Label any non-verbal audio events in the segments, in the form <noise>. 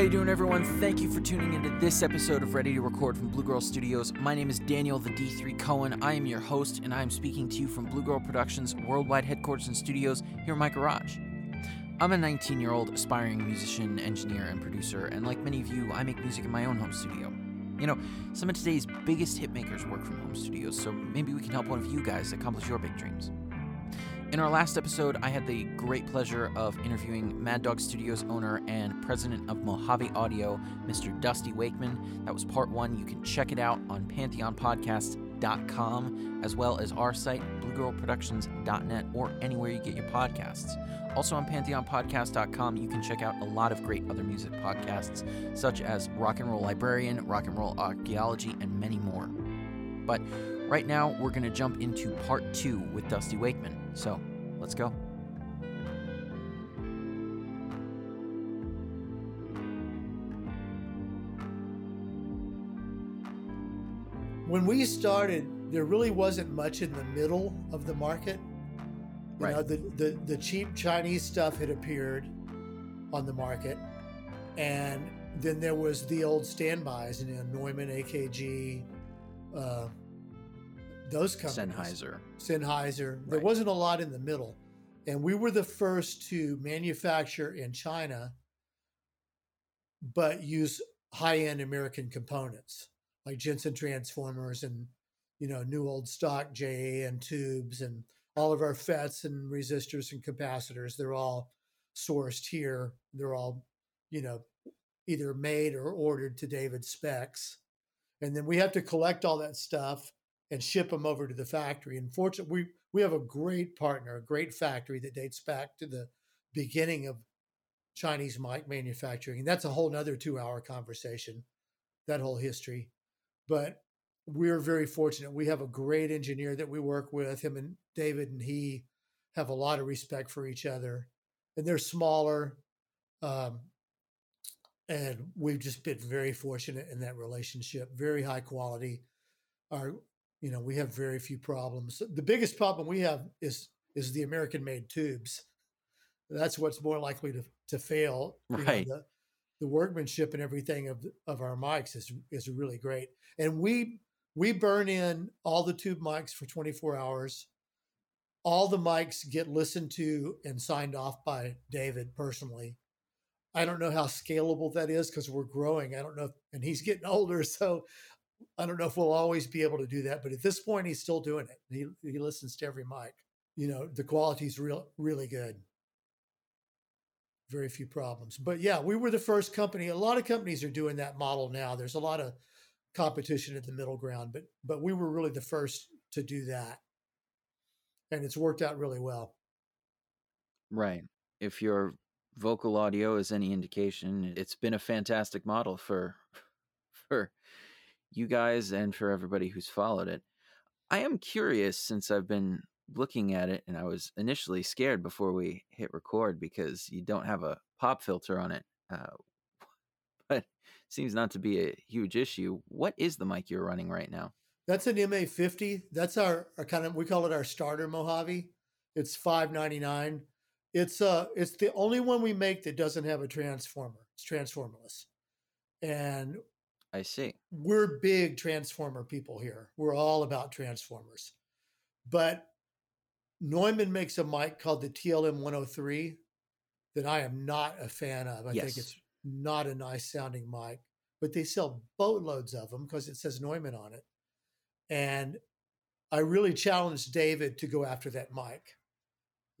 How you doing, everyone? Thank you for tuning into this episode of Ready to Record from Blue Girl Studios. My name is Daniel the D3 Cohen. I am your host, and I am speaking to you from Blue Girl Productions' worldwide headquarters and studios here in my garage. I'm a 19 year old aspiring musician, engineer, and producer, and like many of you, I make music in my own home studio. You know, some of today's biggest hitmakers work from home studios, so maybe we can help one of you guys accomplish your big dreams. In our last episode, I had the great pleasure of interviewing Mad Dog Studios owner and president of Mojave Audio, Mr. Dusty Wakeman. That was part one. You can check it out on pantheonpodcast.com as well as our site, bluegirlproductions.net, or anywhere you get your podcasts. Also on pantheonpodcast.com, you can check out a lot of great other music podcasts, such as Rock and Roll Librarian, Rock and Roll Archaeology, and many more. But right now, we're going to jump into part two with Dusty Wakeman. So let's go. When we started, there really wasn't much in the middle of the market. You Right. know, the, the, the cheap Chinese stuff had appeared on the market. And then there was the old standbys, you know, Neumann, AKG, uh, those companies. Sennheiser. Sennheiser. There wasn't a lot in the middle. And we were the first to manufacture in China, but use high end American components like Jensen transformers and, you know, new old stock JAN tubes and all of our FETs and resistors and capacitors. They're all sourced here. They're all, you know, either made or ordered to David specs. And then we have to collect all that stuff and ship them over to the factory. And fortunately, we, we have a great partner, a great factory that dates back to the beginning of Chinese mic manufacturing. And that's a whole nother two hour conversation, that whole history. But we're very fortunate. We have a great engineer that we work with. Him and David and he have a lot of respect for each other. And they're smaller. Um, and we've just been very fortunate in that relationship, very high quality. Our you know we have very few problems. The biggest problem we have is is the american made tubes. That's what's more likely to to fail You know, Right. the, the workmanship and everything of of our mics is is really great. And we we burn in all the tube mics for 24 hours. All the mics get listened to and signed off by david personally. I don't know how scalable that is because we're growing. I don't know if, and he's getting <laughs> older so I don't know if we'll always be able to do that, but at this point, he's still doing it. He he listens to every mic. You know, the quality's real really good. Very few problems, but yeah, we were the first company. A lot of companies are doing that model now. There's a lot of competition at the middle ground, but but we were really the first to do that, and it's worked out really well. Right. If your vocal audio is any indication, it's been a fantastic model for <laughs> for you guys and for everybody who's followed it. I am curious since I've been looking at it and I was initially scared before we hit record because you don't have a pop filter on it. Uh, <laughs> but seems not to be a huge issue. What is the mic you're running right now? That's an MA50. That's our, our kind of we call it our starter Mojave. It's 599. It's uh it's the only one we make that doesn't have a transformer. It's transformerless. And I see. we're big transformer people here. We're all about transformers. But Neumann makes a mic called the TLM 103 that I am not a fan of. I Yes. think it's not a nice sounding mic, but they sell boatloads of them because it says Neumann on it. And I really challenged David to go after that mic.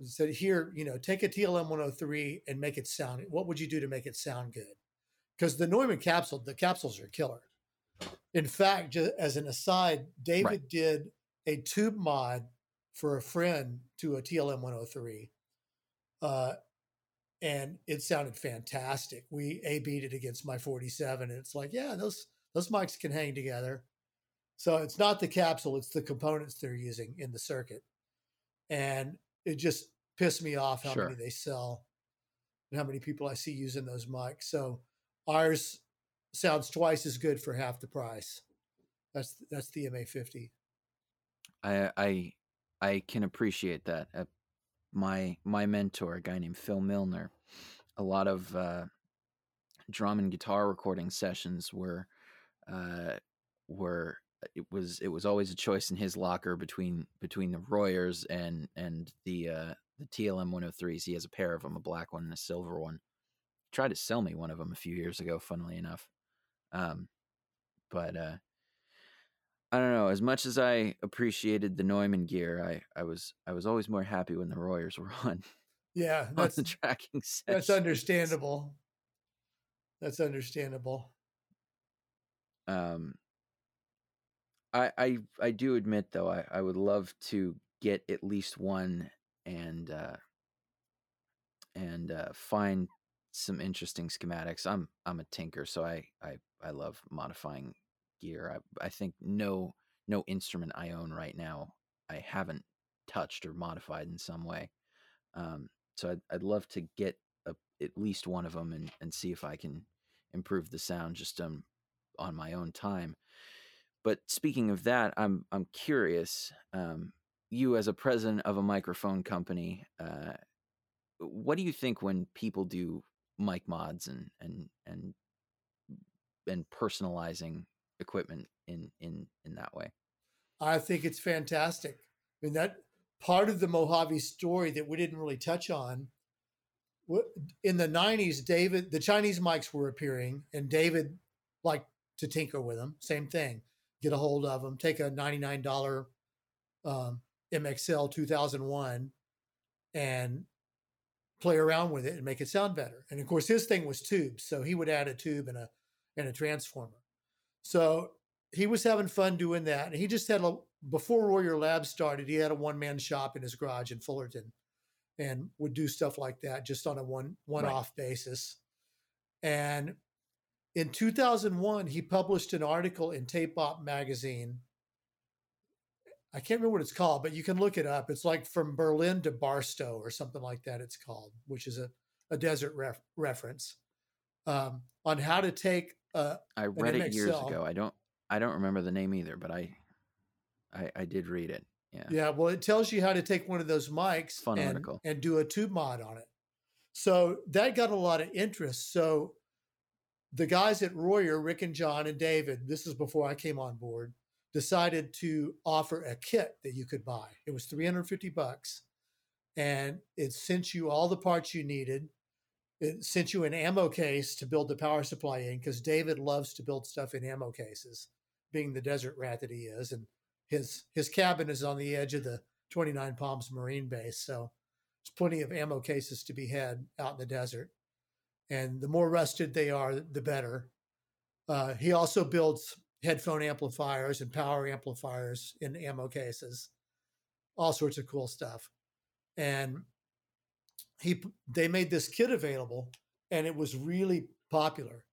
I said, here, you know, take a TLM 103 and make it sound. What would you do to make it sound good? Because the Neumann capsule, the capsules are killer. In fact, just as an aside, David Right. did a tube mod for a friend to a TLM 103. Uh, and it sounded fantastic. We A beat it against my 47, and it's like, yeah, those those mics can hang together. So it's not the capsule, it's the components they're using in the circuit. And it just pissed me off how Sure. many they sell and how many people I see using those mics. So ours sounds twice as good for half the price. That's that's the MA50. I I I can appreciate that. Uh, my my mentor, a guy named Phil Milner, a lot of uh, drum and guitar recording sessions were uh, were it was it was always a choice in his locker between between the Royers and and the uh, the TLM 103s. He has a pair of them, a black one and a silver one. Tried to sell me one of them a few years ago, funnily enough. Um, but uh, I don't know. As much as I appreciated the Neumann gear, I I was I was always more happy when the Royers <laughs> were on. Yeah, on that's the tracking sessions. <laughs> that's understandable. That's understandable. Um, I I I do admit though I I would love to get at least one and uh and uh find some interesting schematics. I'm I'm a tinker, so I I I love modifying gear. I I think no no instrument I own right now I haven't touched or modified in some way. Um, so I'd I'd love to get a, at least one of them and and see if I can improve the sound just um on my own time. But speaking of that, I'm I'm curious. Um, you as a president of a microphone company, uh, what do you think when people do mic mods and and and and personalizing equipment in in in that way? I think it's fantastic. I mean that part of the Mojave story that we didn't really touch on. In the '90s, David, the Chinese mics were appearing, and David liked to tinker with them. Same thing, get a hold of them, take a $99 um, MXL 2001, and play around with it and make it sound better. And of course, his thing was tubes, so he would add a tube and a and a transformer. So he was having fun doing that. And he just had a before Royer Labs started, he had a one man shop in his garage in Fullerton and would do stuff like that just on a one one off basis. And in 2001, he published an article in Tape Op magazine. I can't remember what it's called, but you can look it up. It's like from Berlin to Barstow or something like that. It's called, which is a, a desert ref, reference um, on how to take a, I read it years ago. I don't I don't remember the name either, but I I, I did read it. Yeah. Yeah, well, it tells you how to take one of those mics Fun and, article. and do a tube mod on it. So that got a lot of interest. So the guys at Royer, Rick and John and David, this is before I came on board, decided to offer a kit that you could buy. It was 350 bucks and it sent you all the parts you needed. It sent you an ammo case to build the power supply in because David loves to build stuff in ammo cases, being the desert rat that he is. And his his cabin is on the edge of the 29 Palms Marine Base, so there's plenty of ammo cases to be had out in the desert. And the more rusted they are, the better. Uh, he also builds headphone amplifiers and power amplifiers in ammo cases, all sorts of cool stuff. And he they made this kit available, and it was really popular.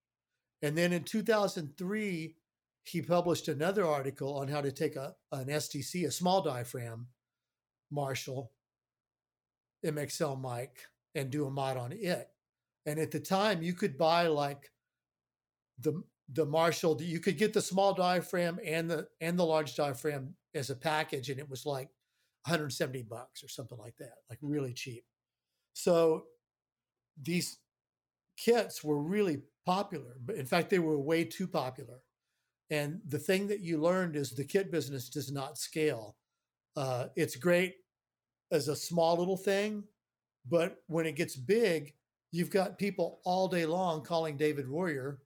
And then in 2003, he published another article on how to take a an STC, a small diaphragm Marshall MXL mic, and do a mod on it. And at the time, you could buy like the the Marshall. You could get the small diaphragm and the and the large diaphragm as a package, and it was like 170 bucks or something like that, like really cheap. So these kits were really popular, but in fact, they were way too popular. And the thing that you learned is the kit business does not scale. Uh, it's great as a small little thing, but when it gets big, you've got people all day long calling David Royer,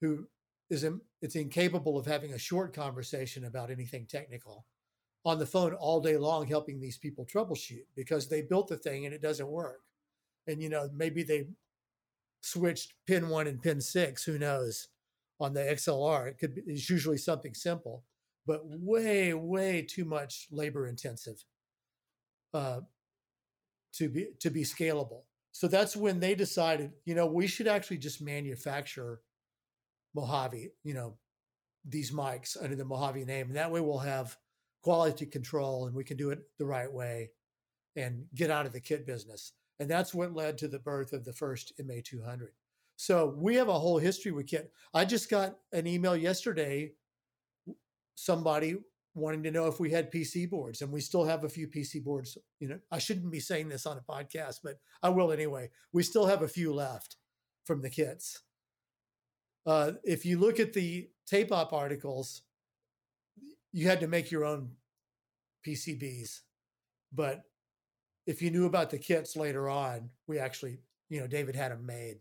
who is it's incapable of having a short conversation about anything technical, on the phone all day long helping these people troubleshoot because they built the thing and it doesn't work. And you know maybe they switched pin one and pin six, who knows? On the XLR, it could be, it's usually something simple, but way way too much labor intensive uh, to be to be scalable. So that's when they decided, you know, we should actually just manufacture Mojave, you know, these mics under the Mojave name. And that way we'll have quality control and we can do it the right way and get out of the kit business. And that's what led to the birth of the first MA200. So we have a whole history with kit. I just got an email yesterday, somebody wanting to know if we had PC boards, and we still have a few PC boards. You know, I shouldn't be saying this on a podcast, but I will anyway. We still have a few left from the kits. Uh, if you look at the tape op articles, you had to make your own PCBs. But if you knew about the kits later on, we actually, you know, David had them made.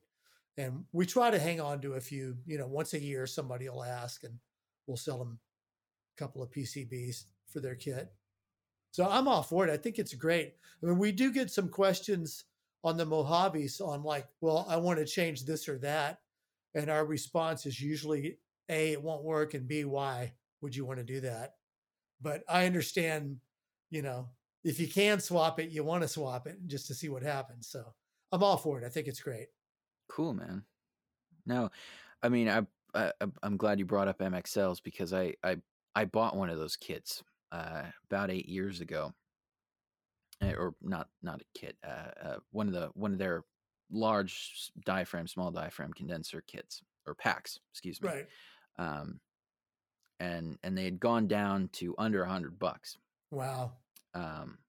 And we try to hang on to a few, you know, once a year somebody will ask and we'll sell them a couple of PCBs for their kit. So I'm all for it. I think it's great. I mean, we do get some questions on the Mojaves on like, well, I want to change this or that. And our response is usually A, it won't work, and B, why would you want to do that? But I understand, you know, if you can swap it, you want to swap it just to see what happens. So I'm all for it. I think it's great. Cool, man. No, I mean, I, I I'm glad you brought up MXLs because I I I bought one of those kits uh, about eight years ago, eh, or not not a kit, uh, uh, one of the one of their large diaphragm, small diaphragm condenser kits or packs, excuse me. Right. Um, and and they had gone down to under a hundred bucks. Wow. Um,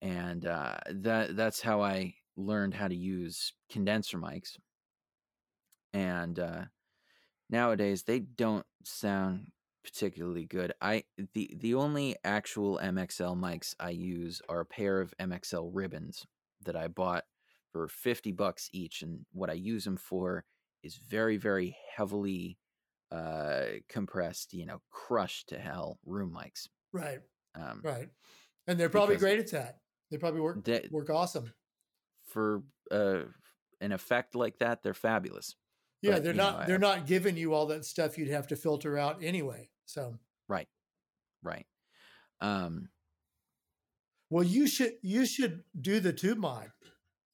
and uh, that that's how I learned how to use condenser mics. And uh, nowadays they don't sound particularly good. I the the only actual MXL mics I use are a pair of MXL ribbons that I bought for 50 bucks each and what I use them for is very very heavily uh compressed, you know, crushed to hell room mics. Right. Um Right. And they're probably great at that. They probably work they- work awesome. for uh an effect like that, they're fabulous. Yeah, But, they're you know, not they're not giving you all that stuff you'd have to filter out anyway. So Right. Right. Um well you should you should do the tube mod.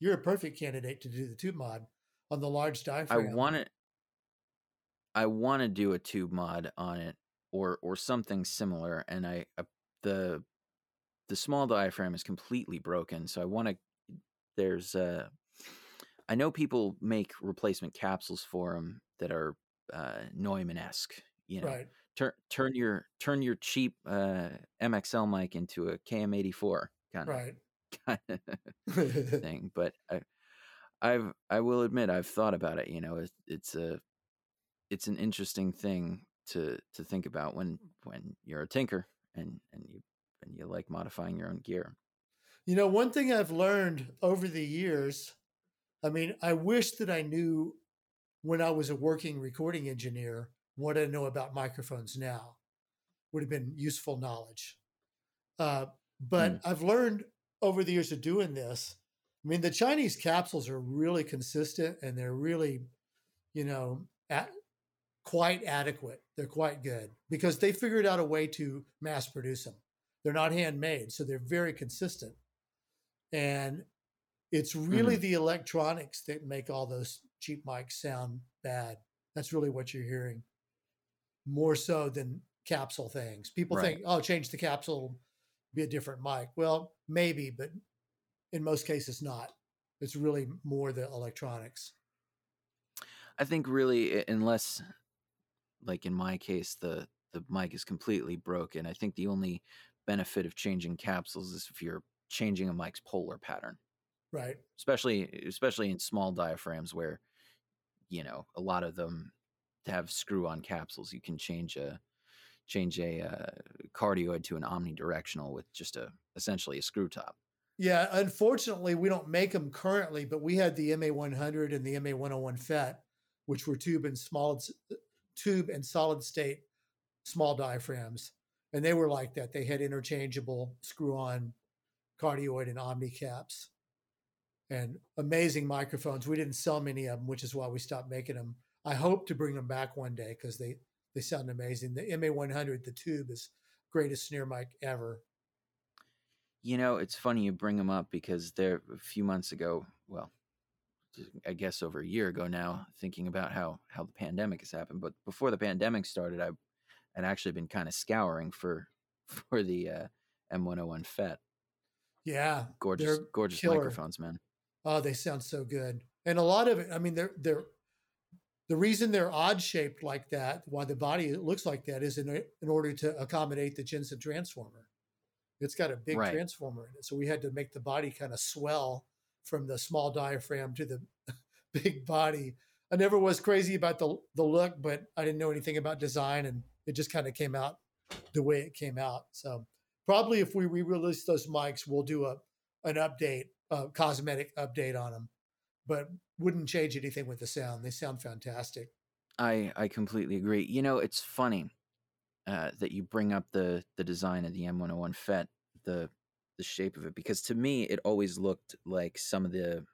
You're a perfect candidate to do the tube mod on the large diaphragm. I want to I want to do a tube mod on it or or something similar and I uh, the the small diaphragm is completely broken so I want to there's uh I know people make replacement capsules for them that are uh Neumann-esque, you know. right. Turn turn your turn your cheap uh MXL mic into a KM84 kind of Right. <laughs> kind of thing. But I, I've I will admit I've thought about it. You know, it's, it's a it's an interesting thing to to think about when when you're a tinker and and you and you like modifying your own gear. You know, one thing I've learned over the years, I mean, I wish that I knew when I was a working recording engineer what I know about microphones now. Would have been useful knowledge. Uh, but I've learned over the years of doing this. I mean, the Chinese capsules are really consistent and they're really, you know, at, quite adequate. They're quite good because they figured out a way to mass produce them. They're not handmade, so they're very consistent. And it's really mm-hmm. the electronics that make all those cheap mics sound bad. That's really what you're hearing more so than capsule things. People Right. think, oh, change the capsule, be a different mic. Well, maybe, but in most cases, not. It's really more the electronics. I think really, unless like in my case, the the mic is completely broken. I think the only benefit of changing capsules is if you're changing a mic's polar pattern. Right. especially especially in small diaphragms where you know a lot of them have screw on capsules you can change a change a uh, cardioid to an omnidirectional with just a essentially a screw top Yeah, unfortunately, we don't make them currently, but we had the MA100 and the MA101 FET, which were tube and small tube and solid state small diaphragms, and they were like that. They had interchangeable screw-on cardioid and omni caps, and amazing microphones. We didn't sell many of them, which is why we stopped making them. I hope to bring them back one day because they they sound amazing. The MA100, the tube, is greatest snare mic ever. you know it's funny you bring them up because there a few months ago well i guess over a year ago now thinking about how how the pandemic has happened but before the pandemic started i had actually been kind of scouring for <laughs> for the uh m101 fet Yeah, gorgeous gorgeous killer. microphones man Oh, they sound so good. And a lot of it, I mean, they're they're the reason they're odd shaped like that, why the body looks like that, is in in order to accommodate the Jensen transformer. It's got a big Right. transformer in it, so we had to make the body kind of swell from the small diaphragm to the <laughs> big body. I never was crazy about the the look, but I didn't know anything about design, and it just kind of came out the way it came out. So probably if we re-release those mics, we'll do a an update, a cosmetic update on them, but wouldn't change anything with the sound. They sound fantastic. I I completely agree. You know, it's funny uh, that you bring up the the design of the M101 FET, the the shape of it, because to me it always looked like some of the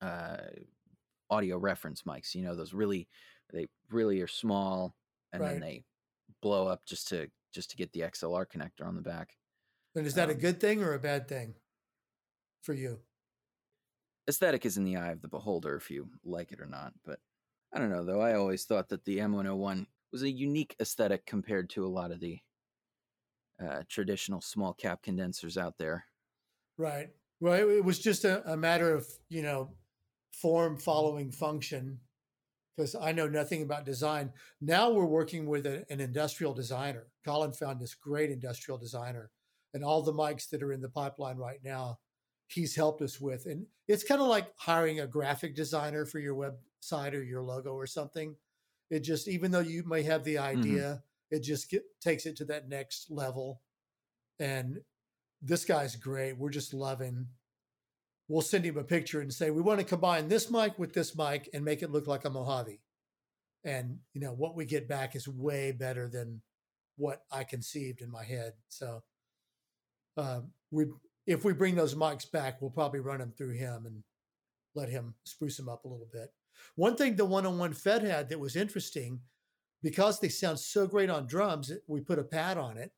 uh, audio reference mics. You know, those really they really are small, and Right. then they blow up just to just to get the XLR connector on the back. And is that a Um, good thing or a bad thing for you? Aesthetic is in the eye of the beholder, if you like it or not. But I don't know, though. I always thought that the M101 was a unique aesthetic compared to a lot of the uh, traditional small cap condensers out there. Right. Well, it, was just a, a matter of, you know, form following function because I know nothing about design. Now we're working with a, an industrial designer. Colin found this great industrial designer, and all the mics that are in the pipeline right now, he's helped us with. And it's kind of like hiring a graphic designer for your website or your logo or something. It just, even though you may have the idea, it just get, takes it to that next level. And this guy's great. We're just loving. We'll send him a picture and say, we want to combine this mic with this mic and make it look like a Mojave. And, you know, what we get back is way better than what I conceived in my head. So, um, we, if we bring those mics back, we'll probably run them through him and let him spruce them up a little bit. One thing the one on one FET had that was interesting because they sound so great on drums, we put a pad on it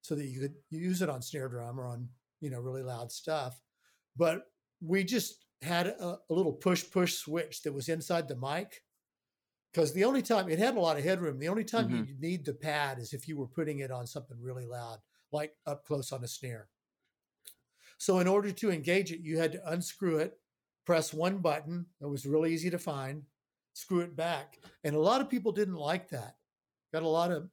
so that you could use it on snare drum or on you know really loud stuff. But we just had a, a little push push switch that was inside the mic because the only time it had a lot of headroom. The only time mm-hmm. you need the pad is if you were putting it on something really loud, like up close on a snare. So in order to engage it, you had to unscrew it, press one button. It was really easy to find. Screw it back, and a lot of people didn't like that. Got a lot of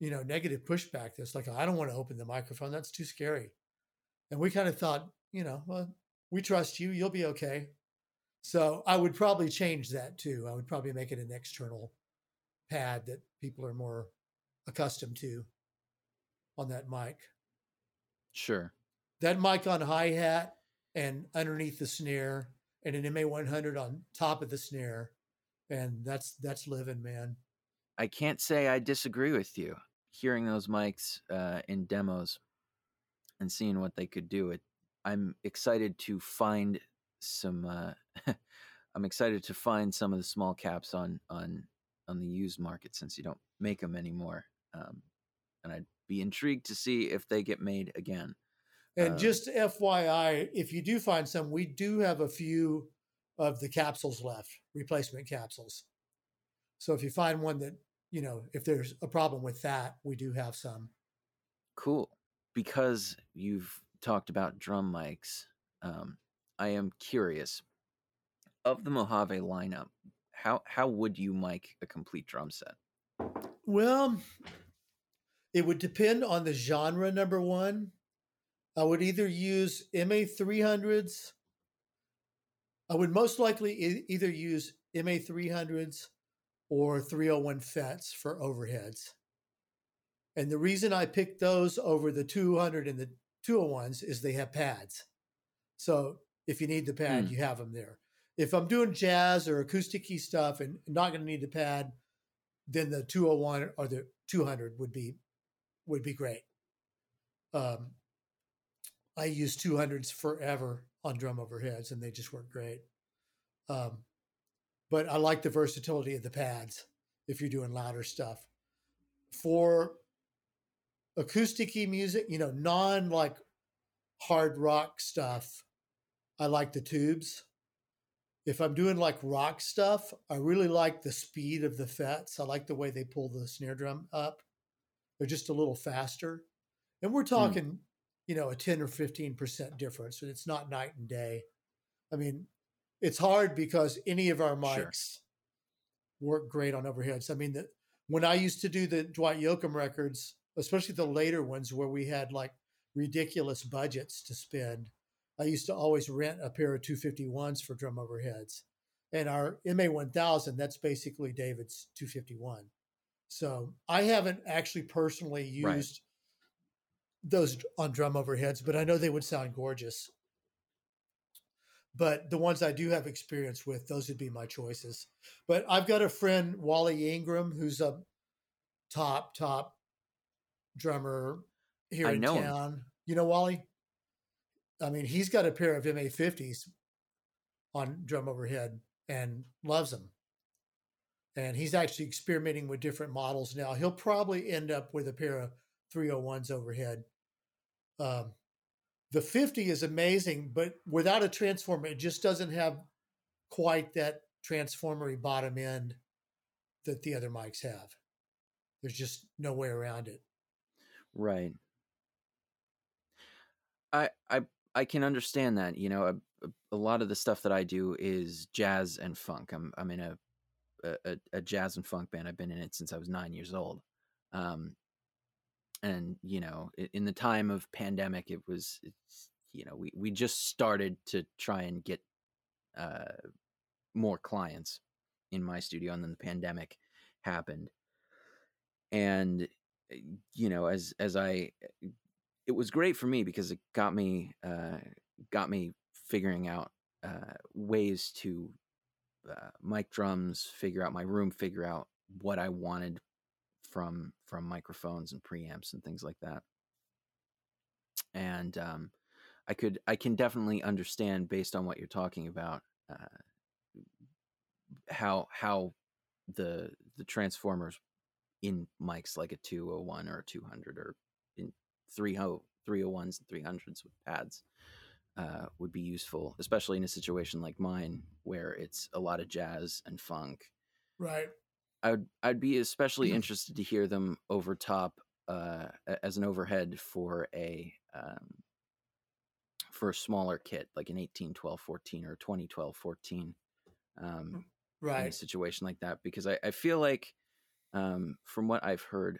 you know, negative pushback. That's like, I don't want to open the microphone. That's too scary. And we kind of thought, you know, well, we trust you. You'll be okay. So I would probably change that too. I would probably make it an external pad that people are more accustomed to on that mic. Sure. That mic on hi hat and underneath the snare, and an MA100 on top of the snare, and that's that's living, man. I can't say I disagree with you. Hearing those mics uh, in demos and seeing what they could do, it I'm excited to find some. Uh, <laughs> I'm excited to find some of the small caps on on on the used market since you don't make them anymore, um, and I'd be intrigued to see if they get made again. And Um, just FYI, if you do find some, we do have a few of the capsules left, replacement capsules. So if you find one that, you know, if there's a problem with that, we do have some. Cool. Because you've talked about drum mics, um, I am curious of the Mojave lineup. How how would you mic a complete drum set? Well, it would depend on the genre, number one. I would either use MA 300s. I would most likely e- either use MA 300s or 301 FETs for overheads. And the reason I picked those over the 200 and the 201s is they have pads. So if you need the pad, Hmm. you have them there. If I'm doing jazz or acoustic stuff and not going to need the pad, then the 201 or the 200 would be would be great. Um, I use 200s forever on drum overheads, and they just work great. Um, but I like the versatility of the pads if you're doing louder stuff. For acoustic music, you know, non like hard rock stuff, I like the tubes. If I'm doing like rock stuff, I really like the speed of the fets. I like the way they pull the snare drum up. They're just a little faster. And we're talking, you know, a 10 or 15% difference. And it's not night and day. I mean, it's hard because any of our Sure. mics work great on overheads. I mean, the, when I used to do the Dwight Yoakam records, especially the later ones where we had like ridiculous budgets to spend, I used to always rent a pair of 251s for drum overheads. and our MA1000, that's basically David's 251. So I haven't actually personally used. Those on drum overheads, but I know they would sound gorgeous. But the ones I do have experience with, those would be my choices. But I've got a friend, Wally Ingram, who's a top, top drummer here I in town. Him. You know Wally? I mean, he's got a pair of MA50s on drum overhead and loves them. And he's actually experimenting with different models now. He'll probably end up with a pair of 301s overhead. Um, the 50 is amazing, but without a transformer, it just doesn't have quite that transformery bottom end that the other mics have. There's just no way around it. Right. I I I can understand that. You know, a, a lot of the stuff that I do is jazz and funk. I'm I'm in a a, a jazz and funk band. I've been in it since I was nine years old. Um, and you know, in the time of pandemic, it was you know we we just started to try and get uh more clients in my studio, and then the pandemic happened, and eh, you know as as I it was great for me because it got me uh, got me figuring out uh, ways to uh, mic drums, figure out my room, figure out what I wanted from from microphones and preamps and things like that. And um, I could I can definitely understand based on what you're talking about uh, how how the the transformers in mics like a 201 or a 200 or in 30, 301s and 300s with pads uh, would be useful, especially in a situation like mine where it's a lot of jazz and funk. Right. I'd I'd be especially interested to hear them over top uh, as an overhead for a um, for a smaller kit like an 18 12 14 or 20 12 14 um, right in a situation like that because I, I feel like um, from what I've heard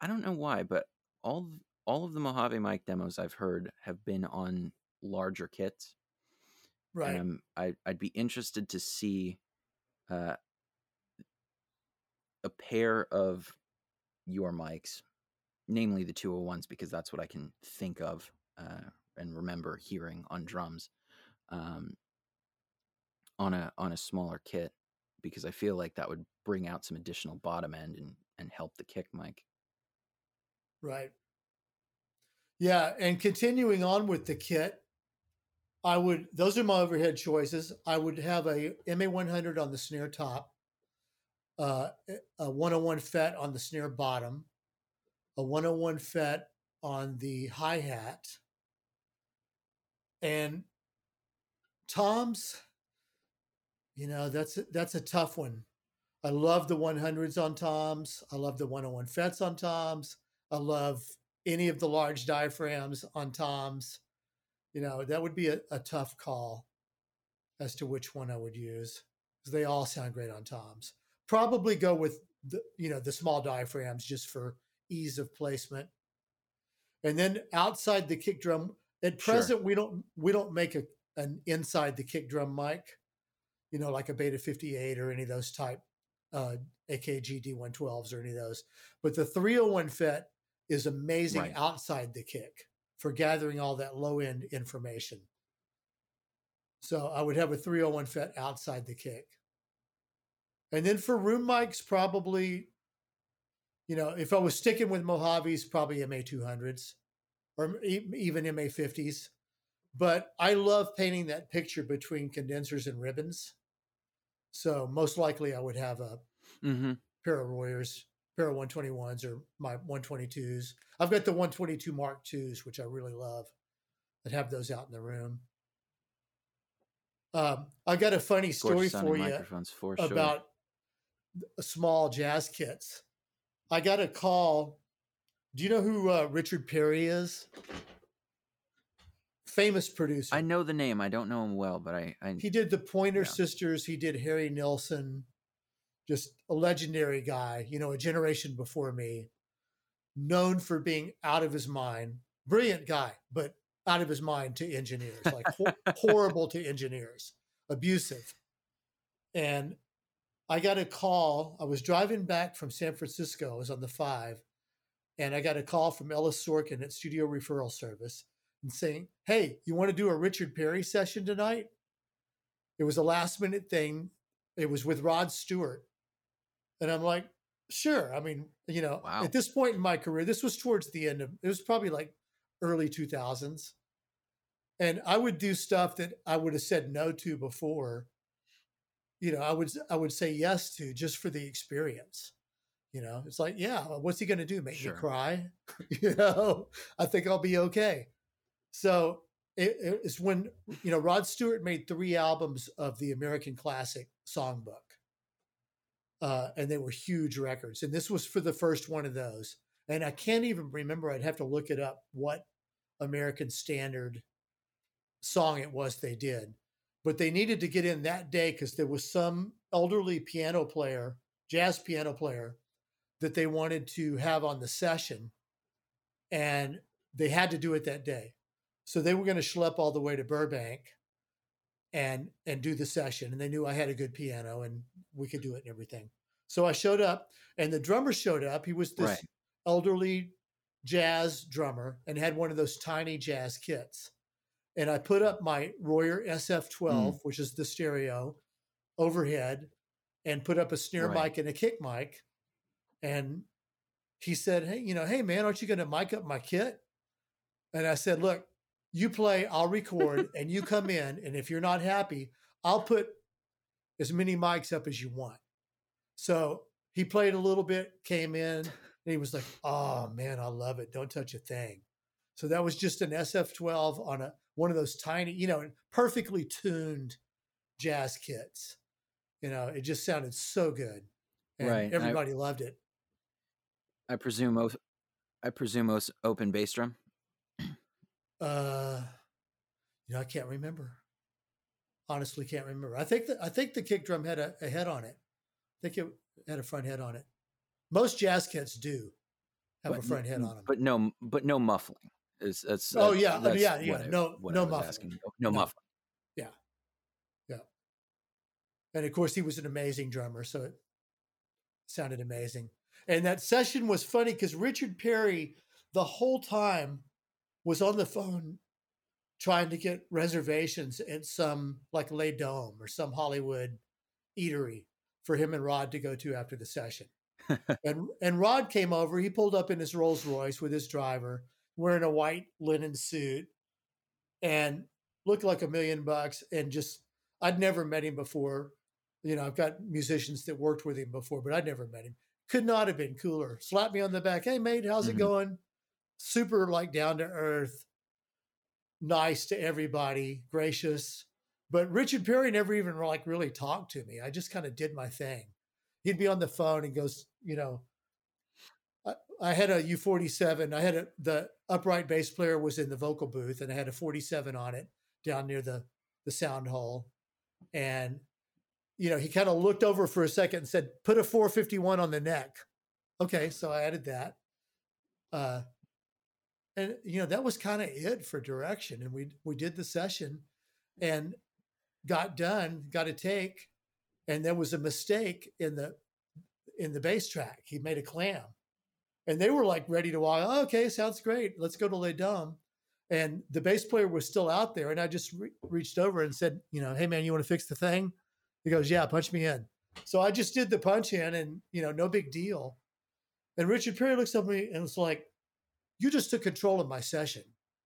I don't know why but all all of the Mojave mic demos I've heard have been on larger kits. Right. Um, I, I'd be interested to see uh, a pair of your mics, namely the 201s, because that's what I can think of uh, and remember hearing on drums um, on a on a smaller kit, because I feel like that would bring out some additional bottom end and and help the kick mic. Right. Yeah, and continuing on with the kit, I would those are my overhead choices. I would have a MA100 on the snare top, uh, a 101 FET on the snare bottom, a 101 FET on the hi hat, and toms. You know that's that's a tough one. I love the 100s on toms. I love the 101 FETs on toms. I love any of the large diaphragms on toms. You know, that would be a, a tough call as to which one I would use because they all sound great on toms. Probably go with the you know the small diaphragms just for ease of placement. And then outside the kick drum, at present sure. we don't we don't make a an inside the kick drum mic, you know, like a Beta 58 or any of those type uh, AKG D112s or any of those. But the 301 FET is amazing right. outside the kick for gathering all that low end information. So I would have a 301 FET outside the kick. And then for room mics, probably, you know, if I was sticking with Mojave's, probably MA200s or even MA50s. But I love painting that picture between condensers and ribbons. So most likely I would have a mm-hmm. pair of Royers pair of 121s or my 122s. I've got the 122 Mark IIs, which I really love, that have those out in the room. Um, I got a funny story for you for about sure. Small jazz kits. I got a call. Do you know who uh, Richard Perry is? Famous producer. I know the name. I don't know him well, but I. I he did the Pointer yeah. Sisters. He did Harry Nilsson just a legendary guy, you know, a generation before me, known for being out of his mind, brilliant guy, but out of his mind to engineers, like ho- <laughs> horrible to engineers, abusive. and I got a call. I was driving back from San Francisco. I was on the five, and I got a call from Ellis Sorkin at Studio Referral Service and saying, "Hey, you want to do a Richard Perry session tonight?" It was a last minute thing. It was with Rod Stewart, and I'm like, "Sure." I mean, you know, Wow. at this point in my career, this was towards the end of. It was probably like early 2000s, and I would do stuff that I would have said no to before you know, I would I would say yes to just for the experience. You know, it's like, yeah, what's he going to do? Make Sure. me cry? <laughs> you know, I think I'll be okay. So it, it's when you know Rod Stewart made three albums of the American Classic Songbook, uh, and they were huge records. And this was for the first one of those. And I can't even remember. I'd have to look it up. What American Standard song it was they did but they needed to get in that day because there was some elderly piano player, jazz piano player, that they wanted to have on the session, and they had to do it that day. So they were going to schlep all the way to Burbank, and and do the session. And they knew I had a good piano and we could do it and everything. So I showed up, and the drummer showed up. He was this Right. elderly jazz drummer and had one of those tiny jazz kits and I put up my Royer SF12, mm. which is the stereo, overhead, and put up a snare Right. mic and a kick mic. And he said, "Hey, you know, hey man, aren't you going to mic up my kit?" And I said, "Look, you play, I'll record, <laughs> and you come in, and if you're not happy, I'll put as many mics up as you want." So he played a little bit, came in, and he was like, "Oh man, I love it. Don't touch a thing." So that was just an SF12 on a one of those tiny, you know, perfectly tuned jazz kits. You know, it just sounded so good, and Right, I- everybody loved it. I presume. I presume open bass drum. Uh, you know, I can't remember. Honestly, can't remember. I think that I think the kick drum had a, a head on it. I think it had a front head on it. Most jazz kits do have a but n- front head on them. But no, but no muffling. Is that's Oh, yeah, that's yeah, yeah, I- no- no muffling. asking. No, no Yeah, yeah. And of course, he was an amazing drummer, so it sounded amazing. And that session was funny because Richard Perry, the whole time, was on the phone trying to get reservations at some like Les Dome or some Hollywood eatery for him and Rod to go to after the session. <laughs> and and Rod came over. He pulled up in his Rolls Royce with his driver, wearing a white linen suit, and looked like a million bucks. And just I'd never met him before. You know, I've got musicians that worked with him before, but I'd never met him. Could not have been cooler. Slapped me on the back. Hey, mate, how's Mhm. it going? Super like down to earth, nice to everybody, gracious. But Richard Perry never even like really talked to me. I just kind of did my thing. He'd be on the phone and goes, you know, I, I had a U47. I had a the upright bass player was in the vocal booth, and I had a 47 on it down near the the sound hole, and you know he kind of looked over for a second and said, "Put a 451 on the neck." Okay, so I added that, uh, and you know that was kind of it for direction, and we we did the session, and got done, got a take, and there was a mistake in the in the bass track. He made a clam, and they were like ready to walk. Oh, okay, sounds great. Let's go to Les Dom. And the bass player was still out there, and I just re- reached over and said, you know, hey man, you want to fix the thing? He goes, yeah, punch me in. So I just did the punch in, and you know, no big deal. And Richard Perry looks at me and was like, you just took control of my session.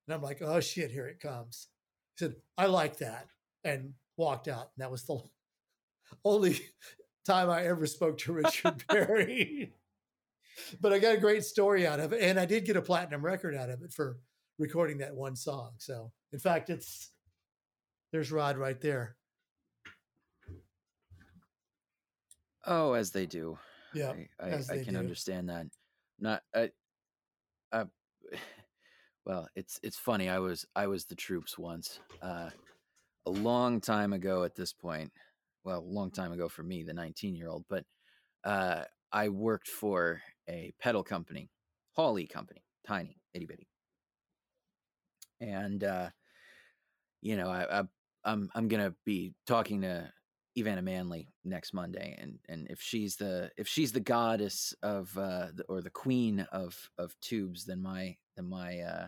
And I'm like, oh shit, here it comes. He said, I like that, and walked out. And that was the <laughs> only time I ever spoke to Richard <laughs> Perry. But I got a great story out of it. And I did get a platinum record out of it for recording that one song. So, in fact, it's there's Rod right there. Oh, as they do. Yeah. I, I, I can do. understand that. Not, I, I, <sighs> well, it's it's funny. I was I was the troops once, uh, a long time ago. At this point, well, a long time ago for me, the nineteen year old. But uh, I worked for a pedal company, Hawley company, tiny, itty bitty, and uh, you know, I, I I'm I'm gonna be talking to EveAnna Manley next Monday, and and if she's the if she's the goddess of uh, the, or the queen of of tubes, then my then my uh,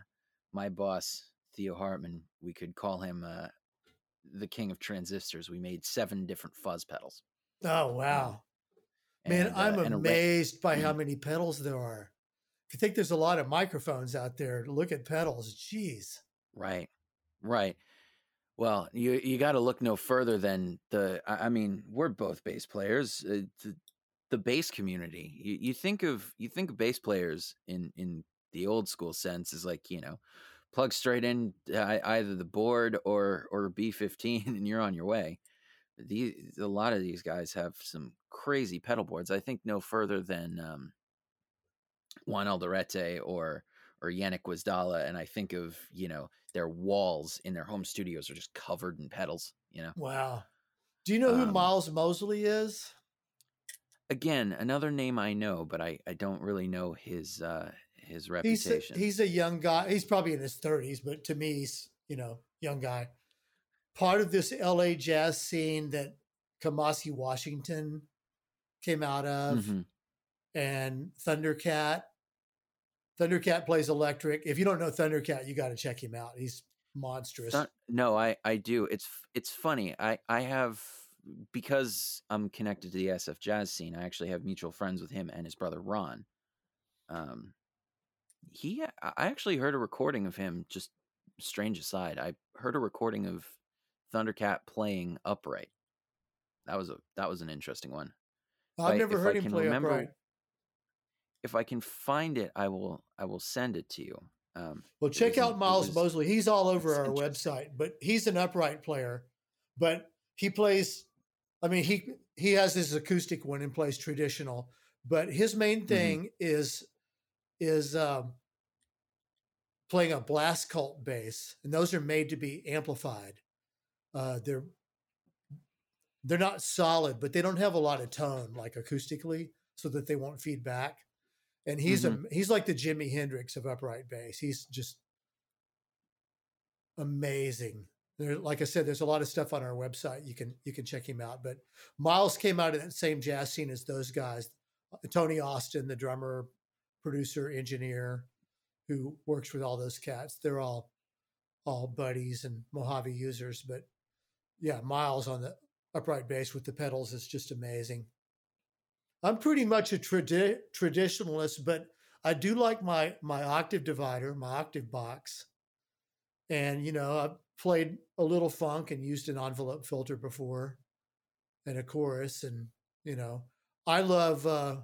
my boss Theo Hartman, we could call him uh, the king of transistors. We made seven different fuzz pedals. Oh wow, man! And, uh, I'm ra- amazed by how many pedals there are. If you think there's a lot of microphones out there, look at pedals. Jeez. Right, right. Well, you you got to look no further than the. I I mean, we're both bass players. Uh, the, the bass community. You, you think of you think of bass players in in the old school sense is like you know, plug straight in uh, either the board or or B fifteen, <laughs> and you're on your way. These a lot of these guys have some crazy pedal boards. I think no further than um, Juan Alderete or or Janek Gwizdala, and I think of you know their walls in their home studios are just covered in pedals. You know, Wow. Do you know who Um, Miles Mosley is? again, another name I know, but I I don't really know his uh his He's a, reputation. he's a young guy. He's probably in his 30s, but to me, he's you know young guy. Part of this LA jazz scene that Kamasi Washington came out of, Mhm. and Thundercat. Thundercat plays electric. If you don't know Thundercat, you got to check him out. He's monstrous. No, I I do. It's it's funny. I I have because I'm connected to the SF jazz scene. I actually have mutual friends with him and his brother Ron. Um, he I actually heard a recording of him. Just strange aside, I heard a recording of Thundercat playing upright. That was a that was an interesting one. I've I- never if I heard him play remember- upright. If I can find it, I will I will send it to you. Um, Well, check out Miles was- Mosley. He's all over our website, but he's an upright player. But he plays. I mean, he he has his acoustic one and plays traditional. But his main Mhm. thing is is um, playing a blast cult bass, and those are made to be amplified. Uh, they're they're not solid, but they don't have a lot of tone, like acoustically, so that they won't feed back. And he's a he's like the Jimi Hendrix of upright bass. He's just amazing. There, like I said, there's a lot of stuff on our website. You can you can check him out. But Miles came out of that same jazz scene as those guys. Uh, Tony Austin, the drummer, producer, engineer, who works with all those cats. They're all all buddies and Mojave users. But yeah, Miles on the upright bass with the pedals is just amazing. I'm pretty much a tradi- traditionalist, but I do like my my octave divider, my octave box. And you know, I've played a little funk and used an envelope filter before and a chorus and you know, I love uh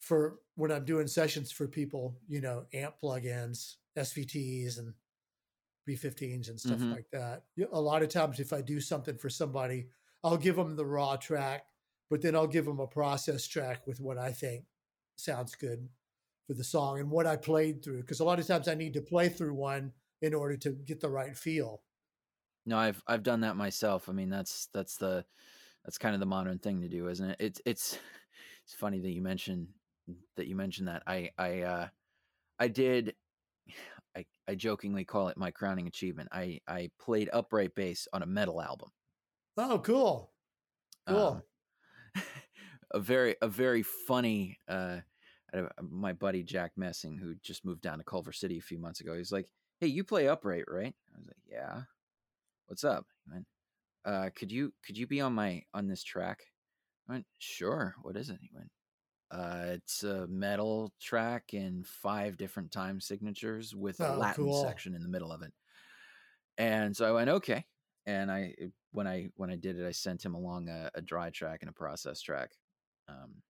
for when I'm doing sessions for people, you know, amp plugins, SVTs and B15s and stuff Mhm. like that. A lot of times if I do something for somebody, I'll give them the raw track, but then I'll give them a process track with what I think sounds good for the song and what I played through. Because a lot of times I need to play through one in order to get the right feel. No, I've I've done that myself. I mean, that's that's the that's kind of the modern thing to do, isn't it? It's it's <laughs> it's funny that you mentioned that you mentioned that. I I uh I did I I jokingly call it my crowning achievement. I I played upright bass on a metal album. Oh, cool. Cool. Um, <laughs> a very a very funny uh uh, my buddy Jack Messing who just moved down to Culver City a few months ago. He's like, "Hey, you play upright, right?" I was like, "Yeah." What's up? He went, uh, could you could you be on my on this track? I went, "Sure." What is it? He went, uh, "It's a metal track in five different time signatures with a Oh, Latin cool. section in the middle of it." And so I went, "Okay." And I when I when I did it, I sent him along a, a dry track and a process track. Um,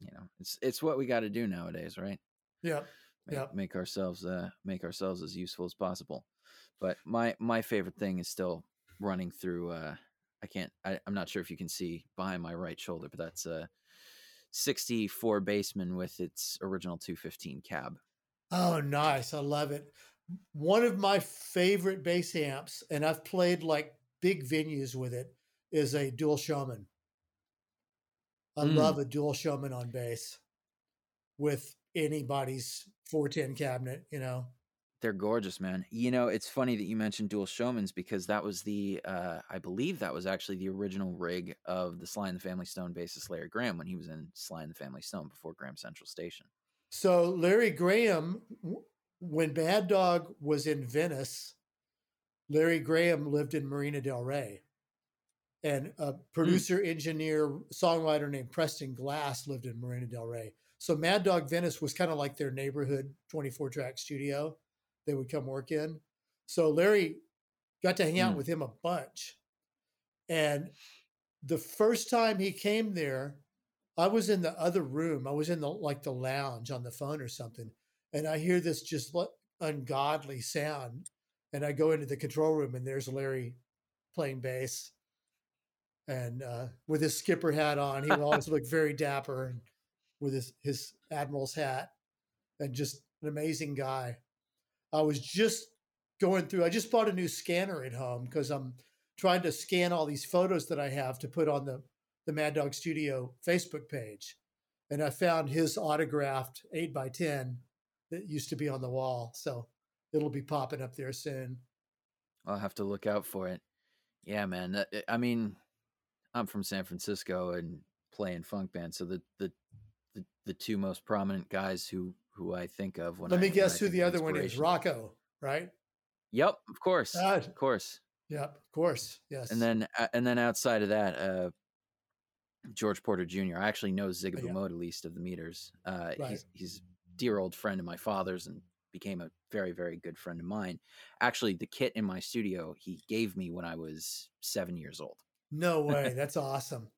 you know, it's it's what we got to do nowadays, right? Yeah. Make, Yep. make ourselves uh make ourselves as useful as possible. But my my favorite thing is still running through. uh I can't. I, I'm not sure if you can see behind my right shoulder, but that's a 64 Bassman with its original 215 cab. Oh, nice. I love it. One of my favorite bass amps, and I've played like big venues with it, is a dual showman. I Mm. love a dual showman on bass with anybody's 410 cabinet, you know. They're gorgeous, man. You know, it's funny that you mentioned dual Showmans because that was the, uh, I believe that was actually the original rig of the Sly and the Family Stone bassist Larry Graham when he was in Sly and the Family Stone before Graham Central Station. So Larry Graham, when Mad Dog was in Venice, Larry Graham lived in Marina Del Rey. And a producer, mm. engineer, songwriter named Preston Glass lived in Marina Del Rey. So Mad Dog Venice was kind of like their neighborhood 24 track studio they would come work in. So Larry got to hang out mm. with him a bunch. And the first time he came there, I was in the other room. I was in the like the lounge on the phone or something. And I hear this just ungodly sound. And I go into the control room and there's Larry playing bass and uh, with his skipper hat on. He would always look very dapper and with his, his admiral's hat and just an amazing guy. I was just going through, I just bought a new scanner at home because I'm trying to scan all these photos that I have to put on the, the Mad Dog Studio Facebook page. And I found his autographed 8 by 10 that used to be on the wall. So it'll be popping up there soon. I'll have to look out for it. Yeah, man. Eh, I mean, I'm from San Francisco and playing funk band, so the the the, the two most prominent guys who who I think of when. I Let I, me guess who the other one is. Rocco, right? Yep, of course, God. of course. Yep, of course, yes. And then uh, and then outside of that, uh, George Porter Jr. I actually know Zigaboo yeah. Modeliste of the Meters. Uh, right. He's he's a dear old friend of my father's and became a very very good friend of mine. Actually, the kit in my studio he gave me when I was seven years old. No way, <laughs> that's awesome.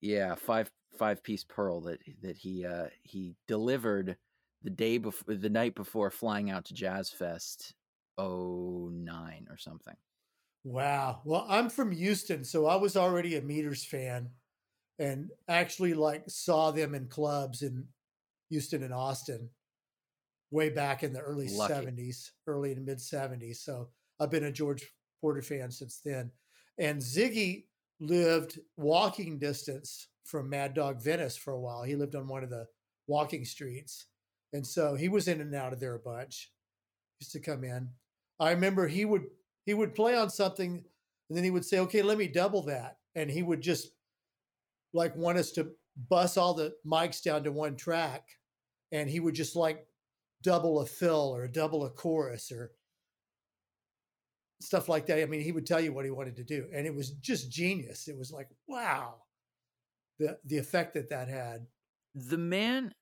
Yeah, five five piece pearl that that he uh he delivered the day before the night before flying out to Jazz Fest 09 or something. Wow. Well, I'm from Houston, so I was already a Meters fan and actually like saw them in clubs in Houston and Austin way back in the early Lucky. 70s, early and mid 70s. So I've been a George Porter fan since then. And Ziggy lived walking distance from Mad Dog Venice for a while. He lived on one of the walking streets. And so he was in and out of there a bunch. Used to come in. I remember he would he would play on something and then he would say, okay, let me double that. And he would just like want us to bus all the mics down to one track. And he would just like double a fill or double a chorus or stuff like that. I mean, he would tell you what he wanted to do. And it was just genius. It was like, wow, the, the effect that that had. The man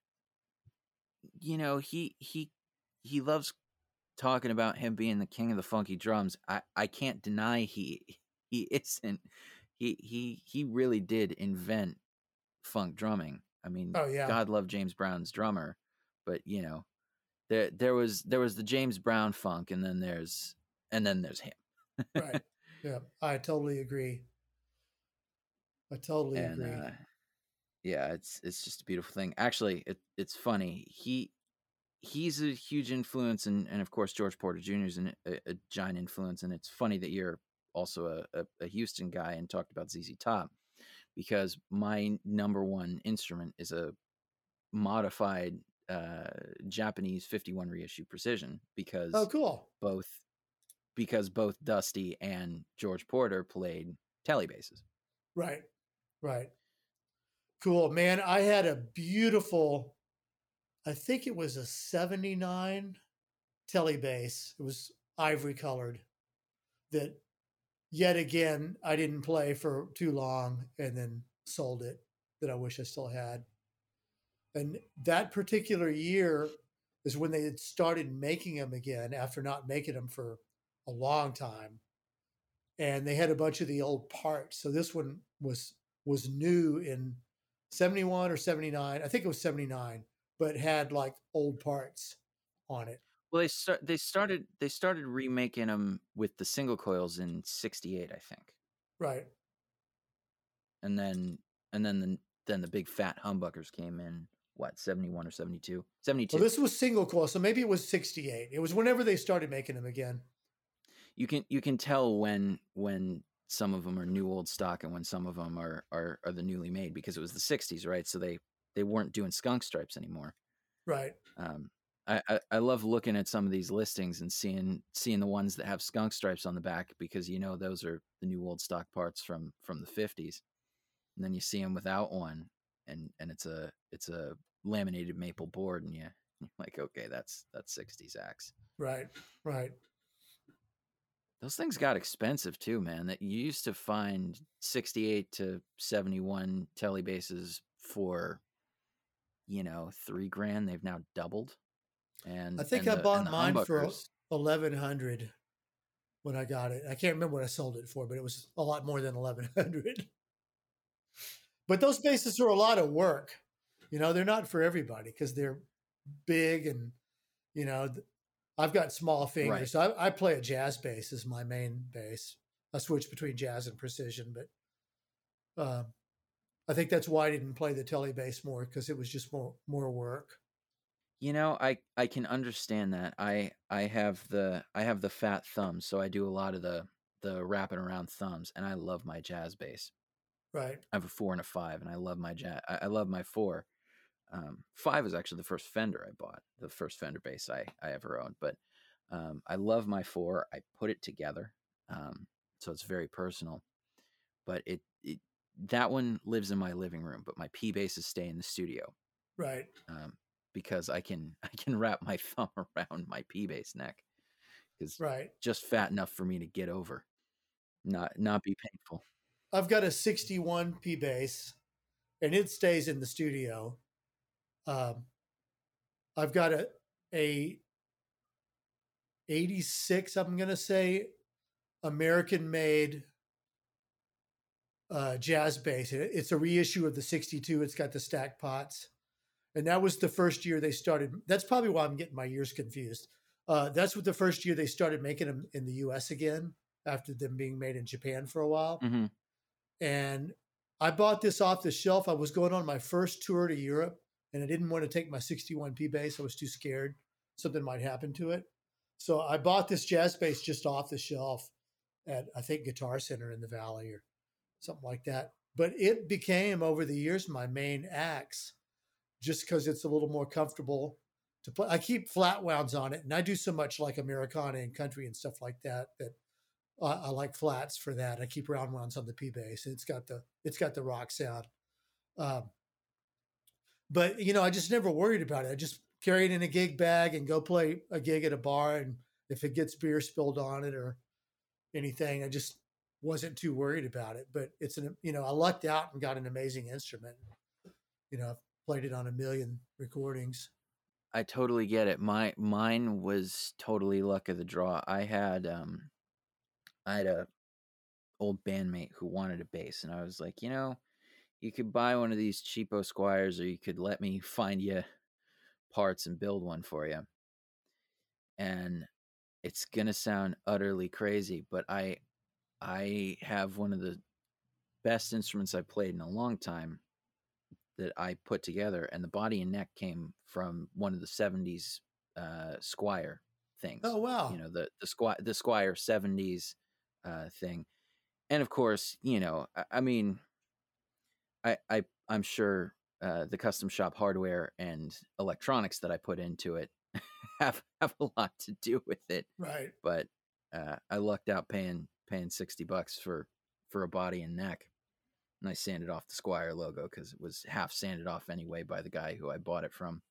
you know, he he he loves talking about him being the king of the funky drums. I I can't deny he he <laughs> isn't. He he he really did invent funk drumming. I mean, oh, yeah. God love James Brown's drummer, but you know, there there was there was the James Brown funk, and then there's and then there's him. right. <laughs> Yeah, I totally agree. I totally and, agree. Uh, yeah, it's it's just a beautiful thing. Actually, it it's funny. He he's a huge influence, and and of course George Porter Jr. is an, a, a, giant influence. And it's funny that you're also a, a, a Houston guy and talked about ZZ Top because my number one instrument is a modified uh, Japanese 51 reissue precision because oh cool both because both Dusty and George Porter played basses. Right, right. Cool, man. I had a beautiful, I think it was a 79 Tele bass. It was ivory colored that yet again I didn't play for too long and then sold it that I wish I still had. And that particular year is when they had started making them again after not making them for a long time. And they had a bunch of the old parts. So this one was was new in 71 or 79. I think it was 79, but had like old parts on it. Well, they start they started they started remaking them with the single coils in 68, I think. Right. And then and then the then the big fat humbuckers came in what 71 or 72 72 well, this was single coil so maybe it was 68 it was whenever they started making them again you can you can tell when when some of them are new old stock and when some of them are are, are the newly made because it was the 60s right so they they weren't doing skunk stripes anymore right um I, I, I love looking at some of these listings and seeing seeing the ones that have skunk stripes on the back because you know those are the new old stock parts from from the 50s and then you see them without one and and it's a it's a laminated maple board and you you're like okay that's that's 60s axe Right. Right. Those things got expensive too man that you used to find 68 to 71 Tele bases for you know three grand they've now doubled and I think and I the- bought mine for eleven hundred when I got it. I can't remember what I sold it for, but it was a lot more than eleven hundred. But those bases are a lot of work. You know, they're not for everybody because they're big and you know I've got small fingers. So I, I play a jazz bass as my main bass. I switch between jazz and precision, but um, I think that's why I didn't play the Tele bass more because it was just more more work. You know, I I can understand that. I I have the I have the fat thumbs, so I do a lot of the the wrapping around thumbs, and I love my jazz bass. Right. I have a four and a five, and I love my jazz. I, I love my four. Um, five is actually the first Fender I bought, the first Fender bass I I ever owned. But um, I love my four. I put it together, um, so it's very personal. But it, it that one lives in my living room, but my P basses stay in the studio Right. um, because I can <laughs> I can wrap my <laughs> thumb around my P bass neck because Right. just fat enough for me to get over, not not be painful. I've got a 61 P bass and it stays in the studio. Um, I've got a, a 86, I'm going to say, American made uh, jazz bass. It- It's a reissue of the 62. It's got the stack pots. And that was the first year they started. That's probably why I'm getting my years confused. Uh, that's what the first year they started making them in the US again after them being made in Japan for a while hmm and I bought this off the shelf. I was going on my first tour to Europe, and I didn't want to take my 61p bass. I was too scared something might happen to it. So I bought this jazz bass just off the shelf at I think Guitar Center in the Valley or something like that. But it became over the years my main axe, just because it's a little more comfortable to play. I keep flat wounds on it, and I do so much like Americana and country and stuff like that that I, like flats for that. I keep round ones on the P bass. It's got the it's got the rock sound. Um, but you know, I just never worried about it. I just carry it in a gig bag and go play a gig at a bar. And if it gets beer spilled on it or anything, I just wasn't too worried about it. But it's an you know, I lucked out and got an amazing instrument. You know, I've played it on a million recordings. I totally get it. My mine was totally luck of the draw. I had um I had a old bandmate who wanted a bass and I was like, you know, you could buy one of these cheapo Squiers or you could let me find you parts and build one for you. And it's going to sound utterly crazy, but I I have one of the best instruments I've played in a long time that I put together, and the body and neck came from one of the '70s uh, Squier things. Oh wow. You know the the Squier the Squier '70s uh, thing, and of course, you know, I, I mean, I I I'm sure uh, the custom shop hardware and electronics that I put into it <laughs> have have a lot to do with it right. but uh, I lucked out paying paying sixty bucks for for a body and neck, and I sanded off the Squier logo because it was half sanded off anyway by the guy who I bought it from.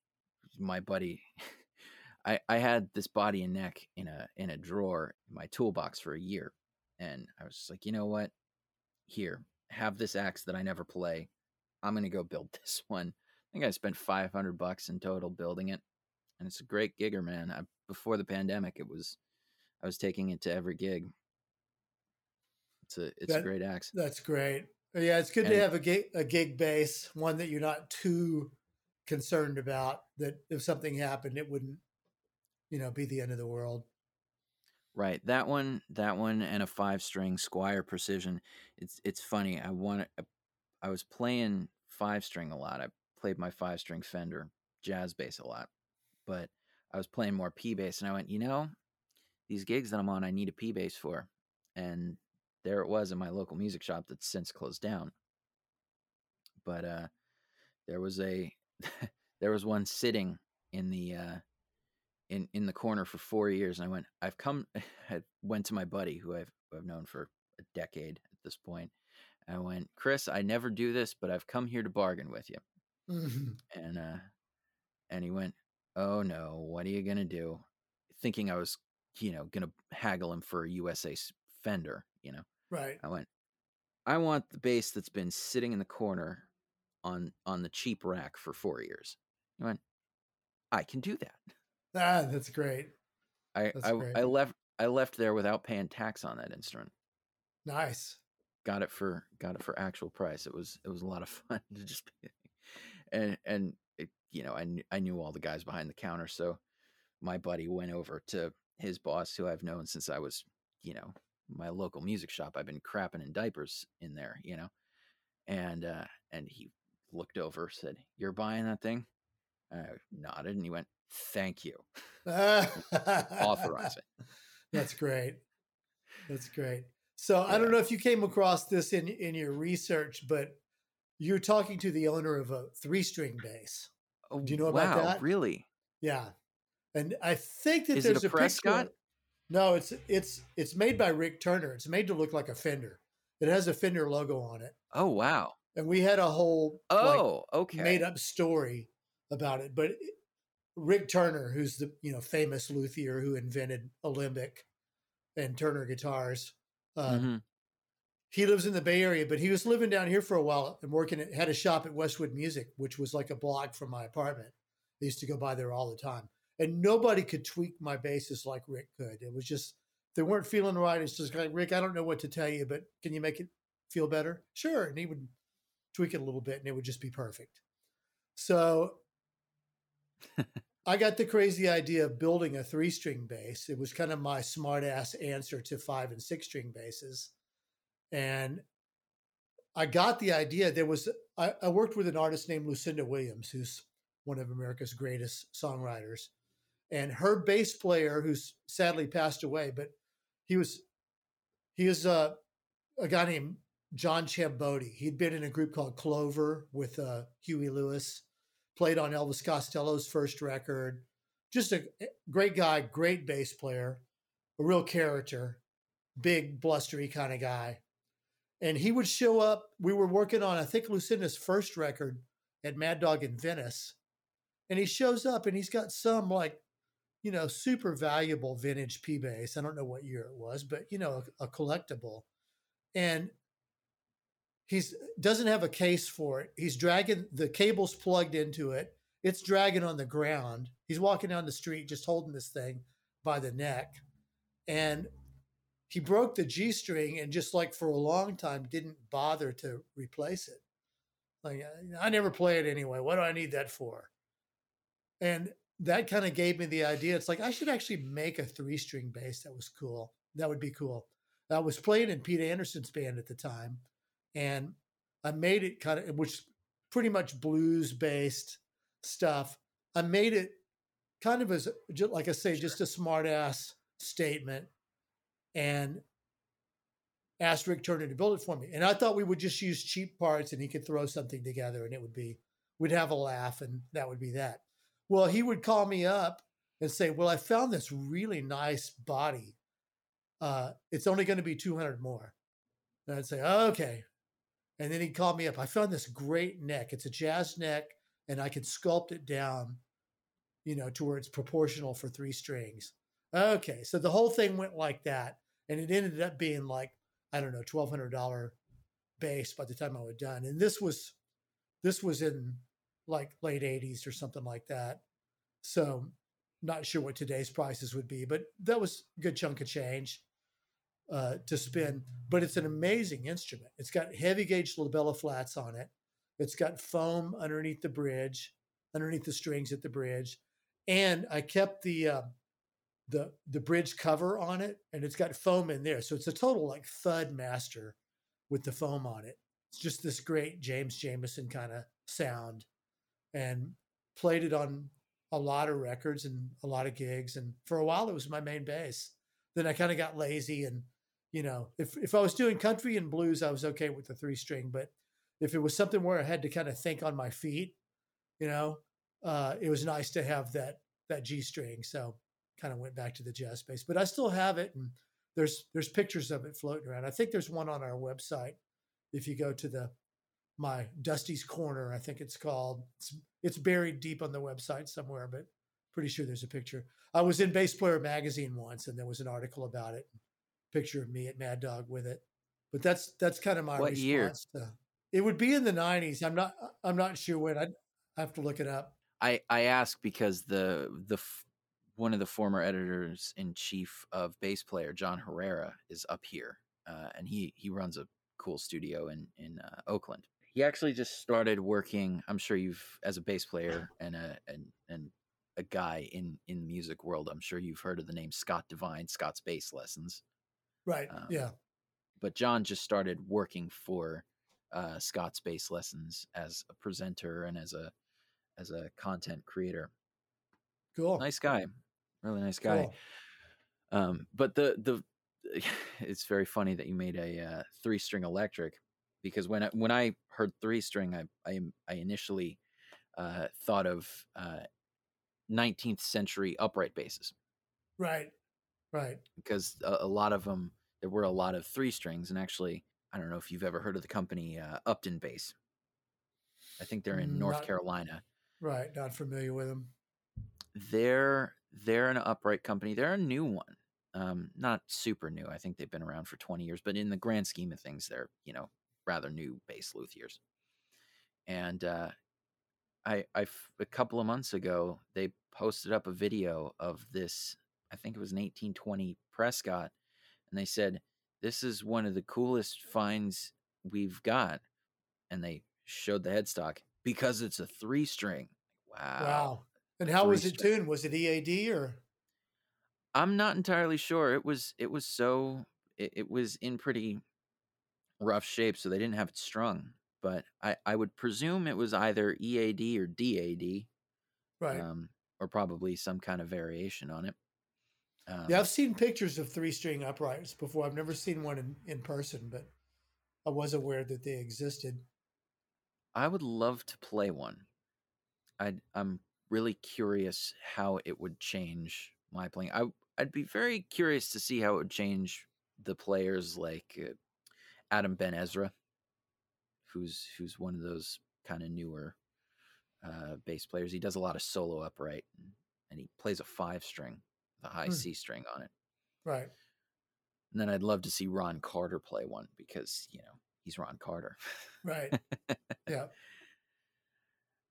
My buddy, <laughs> I I had this body and neck in a in a drawer in my toolbox for a year, and I was just like, you know what, here have this axe that I never play. I'm gonna go build <laughs> this one. I think I spent five hundred bucks in total building it, and it's a great gigger, man. I, before the pandemic, it was I was taking it to every gig. It's a it's a great axe. That's great. Yeah, it's good to have a gig, a gig bass, one that you're not too concerned about. That if something happened, it wouldn't, you know, be the end of the world. Right. That one, that one, and a five string Squier Precision. It's it's funny. I want I was playing five string a lot. I played my five string Fender jazz bass a lot, but I was playing more P bass, and I went, you know, these gigs that I'm on, I need a P bass for, and there it was in my local music shop that's since closed down. But uh, there was a <laughs> there was one sitting in the uh, in in the corner for four years, and I went. I've come. <laughs> I went to my buddy who I've who I've known for a decade at this point. I went, Chris. I never do this, but I've come here to bargain with you. Mm-hmm. And uh, and he went, Oh no, what are you gonna do? Thinking I was, you know, gonna haggle him for a USA Fender. You know, Right. I went. I want the bass that's been sitting in the corner on on the cheap rack for four years. He went. I can do that. Ah, that's great. I That's I, great. I left I left there without paying tax on that instrument. Nice. Got it for got it for actual price. It was it was a lot of fun <laughs> to just be, and and it, you know I knew, I knew all the guys behind the counter, so my buddy went over to his boss, who I've known since I was you know my local music shop. I've been crapping in diapers in there, you know, and uh, and he looked over, said, "You're buying that thing?" I nodded, and he went, "Thank you, <laughs> authorize it." That's <laughs> great. That's great. So I don't know if you came across this in in your research, but you're talking to the owner of a three string bass. Oh, Do you know about wow, that? Really? Yeah, and I think that Is there's a picture- Prescott? No, it's it's it's made by Rick Turner. It's made to look like a Fender. It has a Fender logo on it, Oh wow. and we had a whole like, Oh, okay. made up story about it. But Rick Turner, who's the you know famous luthier who invented Alembic and Turner guitars, uh, Mhm. he lives in the Bay Area, but he was living down here for a while and working at had a shop at Westwood Music, which was like a block from my apartment. I used to go by there all the time, and nobody could tweak my basses like Rick could. It was just they weren't feeling right. It's just like Rick, I don't know what to tell you, but can you make it feel better? Sure, and he would tweak it a little bit, and it would just be perfect. So <laughs> I got the crazy idea of building a three string bass. It was kind of my smart ass answer to five and six string basses. And I got the idea. There was, I, I worked with an artist named Lucinda Williams, who's one of America's greatest songwriters. And her bass player, who's sadly passed away, but he was, he is a, a guy named John Ciambotti. He'd been in a group called Clover with uh, Huey Lewis played on Elvis Costello's first record. Just a eh, great guy, great bass player, a real character, big, blustery kind of guy. And he would show up. We were working on, I think, Lucinda's first record at Mad Dog in Venice. And he shows up and he's got some like, you know, super valuable vintage P bass. I don't know what year it was, but, you know, a, a collectible. And he's doesn't have a case for it. He's dragging the cables plugged into it. It's dragging on the ground. He's walking down the street just holding this thing by the neck. And he broke the G string and just like for a long time didn't bother to replace it. Like I never play it anyway. What do I need that for? And that kind of gave me the idea. It's like I should actually make a three string bass that was cool. That would be cool. I was playing in Pete Anderson's band at the time and I made it kind of, which pretty much blues based stuff. I made it kind of as, like I say, just a smart ass statement and asked Rick Turner to build it for me. And I thought we would just use cheap parts and he could throw something together and it would be, we'd have a laugh and that would be that. Well, he would call me up and say, Well, I found this really nice body. Uh, it's only going to be 200 more. And I'd say, oh, okay. And then he called me up. I found this great neck. It's a jazz neck, and I can sculpt it down, you know, to where it's proportional for three strings. Okay. So the whole thing went like that. And it ended up being like, I don't know, $1,200 bass by the time I was done. And this was, this was in like late 80s or something like that. So not sure what today's prices would be, but that was a good chunk of change uh, to spin. But it's an amazing instrument. It's got heavy gauge La Bella flats on it. It's got foam underneath the bridge, underneath the strings at the bridge, and I kept the uh, the the bridge cover on it, and it's got foam in there. So it's a total like thud master with the foam on it. It's just this great James Jamerson kind of sound, and played it on a lot of records and a lot of gigs. And for a while, it was my main bass. Then I kind of got lazy and you know, if if I was doing country and blues, I was okay with the three string. But if it was something where I had to kind of think on my feet, you know, uh, it was nice to have that that G string. So kind of went back to the jazz bass, but I still have it, and there's there's pictures of it floating around. I think there's one on our website. If you go to the my Dusty's Corner, I think it's called. It's, it's buried deep on the website somewhere, but pretty sure there's a picture. I was in Bass Player magazine once, and there was an article about it. Picture of me at Mad Dog with it. But that's that's kind of my What response. year? To, it would be in the '90s. I'm not I'm not sure when. I have to look it up. I I ask because the the f- one of the former editors in chief of bass player John Herrera is up here, uh, and he he runs a cool studio in in uh, Oakland. He actually just started working. I'm sure you've as a bass player and a and and a guy in in the music world. I'm sure you've heard of the name Scott Devine, Scott's Bass Lessons. Right. Um, yeah. But John just started working for uh, Scott's Bass Lessons as a presenter and as a as a content creator. Cool. Nice guy, really nice guy. Cool. Um, but the the <laughs> it's very funny that you made a uh, three string electric because when I, when I heard three string, I I, I initially uh, thought of uh, 19th century upright basses Right. Right. because a, a lot of them there were a lot of three strings and actually I don't know if you've ever heard of the company uh, Upton Bass. I think they're in North Not- Carolina. Right. Not familiar with them. they're they're an upright company. They're a new one. Um, not super new. I think they've been around for 20 years, but in the grand scheme of things, they're, you know, rather new bass luthiers. And uh I I a couple of months ago, they posted up a video of this, I think it was an 1820 Prescott, and they said, This is one of the coolest finds we've got. And they showed the headstock because it's a three string. Wow. Wow. And how was it string. tuned? Was it EAD or? I'm not entirely sure. It was it was so it, it was in pretty rough shape, so they didn't have it strung. But I I would presume it was either EAD or DAD, Right. um, or probably some kind of variation on it. Um, yeah, I've seen pictures of three string uprights before. I've never seen one in, in person, but I was aware that they existed. I would love to play one. I I'm really curious how it would change my playing. I I'd be very curious to see how it would change the players like uh, Adam Ben Ezra, who's who's one of those kind of newer uh, bass players. He does a lot of solo upright, and, and he plays a five string, the high Hmm. C string on it. Right. And then I'd love to see Ron Carter play one because you know he's Ron Carter. Right. <laughs> yeah.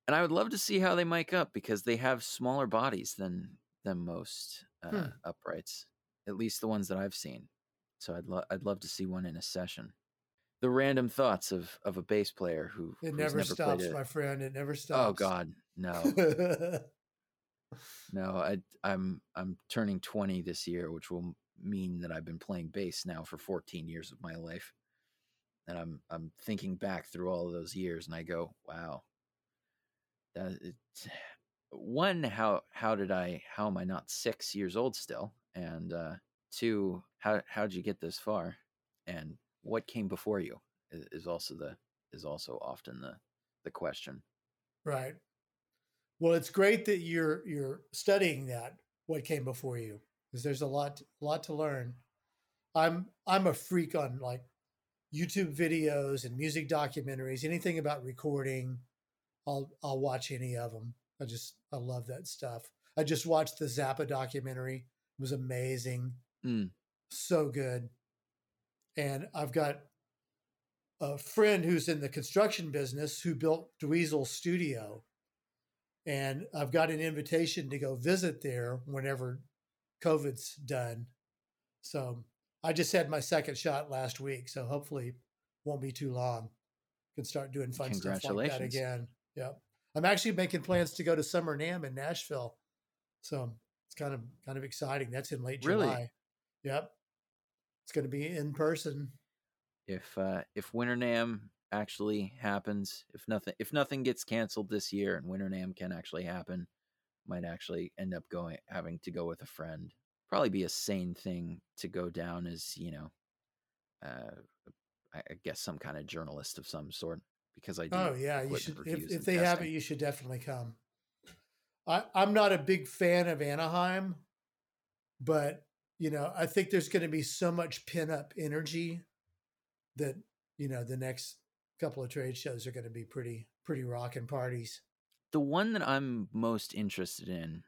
and I would love to see how they mic up because they have smaller bodies than than most uh, Hmm. uprights, at least the ones that I've seen. So I'd love I'd love to see one in a session. The random thoughts of of a bass player who It never, never stops, my friend. It never stops. Oh. God, no, <laughs> no. I I'm I'm turning twenty this year, which will mean that I've been playing bass now for 14 years of my life, and I'm I'm thinking back through all of those years, and I go, wow, that it's <sighs> one how how did I how am I not six years old still, and uh, two how how'd you get this far, and what came before you is, is also the is also often the the question. Right. Well, it's great that you're you're studying that what came before you because there's a lot lot to learn. I'm I'm a freak on like YouTube videos and music documentaries, anything about recording. I'll I'll watch any of them. I just I love that stuff. I just watched the Zappa documentary. It was amazing. Mm. So good. And I've got a friend who's in the construction business who built Dweezil Studio. And I've got an invitation to go visit there whenever COVID's done. So I just had my second shot last week. So hopefully won't be too long. Can start doing fun stuff like that again. Yep. I'm actually making plans to go to Summer NAMM in Nashville. So it's kind of kind of exciting. That's in late Really? July. Yep. It's going to be in person. if uh if Winter NAMM actually happens, if nothing if nothing gets canceled this year and Winter NAMM can actually happen, might actually end up going having to go with a friend. Probably be a sane thing to go down as, you know, uh I, guess some kind of journalist of some sort because I do Oh yeah, you should. If, if they have it, you should definitely come. I, I'm not a big fan of Anaheim, but you know, I think there's going to be so much pin up energy that you know the next couple of trade shows are going to be pretty pretty rocking parties. The one that I'm most interested in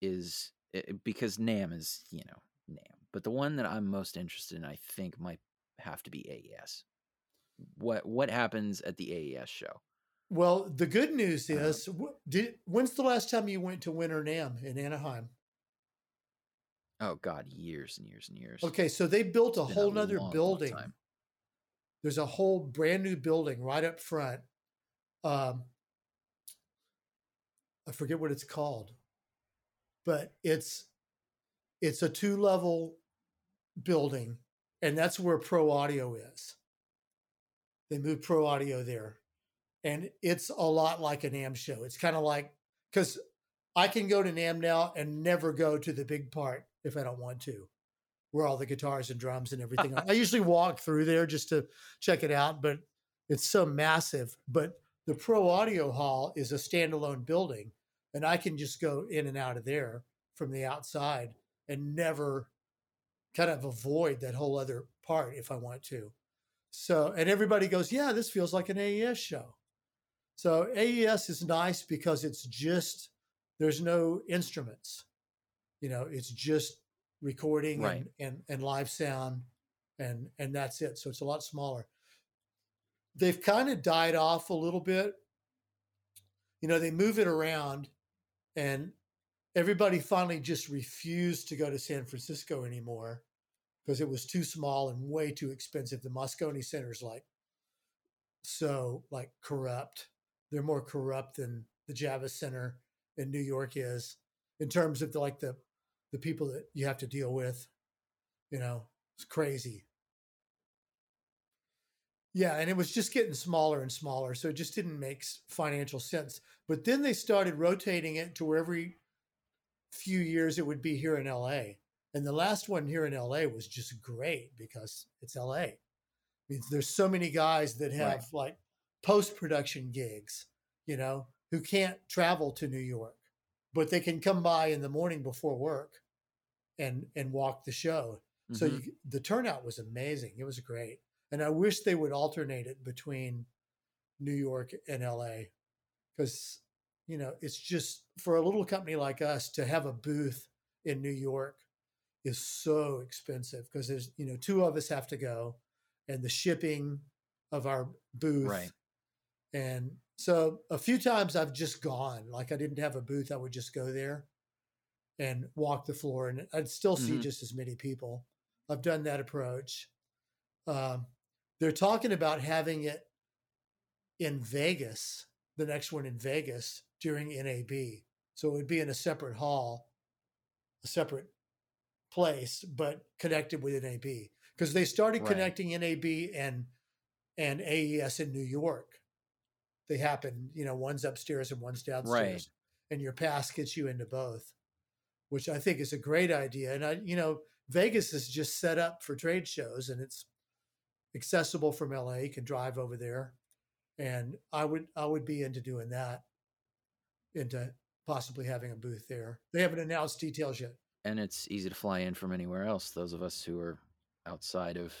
is eh, because NAMM is you know NAMM, but the one that I'm most interested in, I think, might have to be AES. What what happens at the AES show? Well, the good news Uh-huh. is, wh- did when's the last time you went to Winter NAMM in Anaheim? Oh God, years and years and years. Okay, so they built a whole long, nother long building. time. There's a whole brand new building right up front. Um, I forget what it's called, but it's it's a two level building, and that's where Pro Audio is. They moved Pro Audio there, and it's a lot like an AM show. It's kind of like because I can go to NAMM now and never go to the big part if I don't want to, where all the guitars and drums and everything. are. <laughs> I usually walk through there just to check it out, but it's so massive. But the Pro Audio Hall is a standalone building, and I can just go in and out of there from the outside and never kind of avoid that whole other part if I want to. So, and everybody goes, yeah, this feels like an AES show. So AES is nice because it's just there's no instruments. You know, it's just recording Right. and, and and live sound and and that's it. So it's a lot smaller. They've kind of died off a little bit. You know, they move it around and everybody finally just refused to go to San Francisco anymore because it was too small and way too expensive. The Moscone Center's like so like corrupt. They're more corrupt than the Javits Center in New York is in terms of the, like the the people that you have to deal with. You know, it's crazy. Yeah, and it was just getting smaller and smaller, so it just didn't make financial sense. But then they started rotating it to where every few years it would be here in LA. And the last one here in LA was just great because it's LA. I mean, there's so many guys that have Right. like post production gigs, you know, who can't travel to New York, but they can come by in the morning before work and and walk the show. So Mhm. you, the turnout was amazing. It was great, and I wish they would alternate it between New York and LA because you know it's just for a little company like us to have a booth in New York is so expensive because there's you know two of us have to go, and the shipping of our booth, Right. and so a few times I've just gone. Like I didn't have a booth, I would just go there and walk the floor, and I'd still see Mhm. just as many people. I've done that approach. Um, they're talking about having it in Vegas, the next one in Vegas during NAB. So it would be in a separate hall, a separate place, but connected with NAB because they started Right. connecting NAB and and AES in New York. They happen, you know, one's upstairs and one's downstairs, and your pass gets you into both, which I think is a great idea. And I, you know, Vegas is just set up for trade shows, and it's accessible from LA. You can drive over there, and I would I would be into doing that, into possibly having a booth there. They haven't announced details yet. and it's easy to fly in from anywhere else. Those of us who are outside of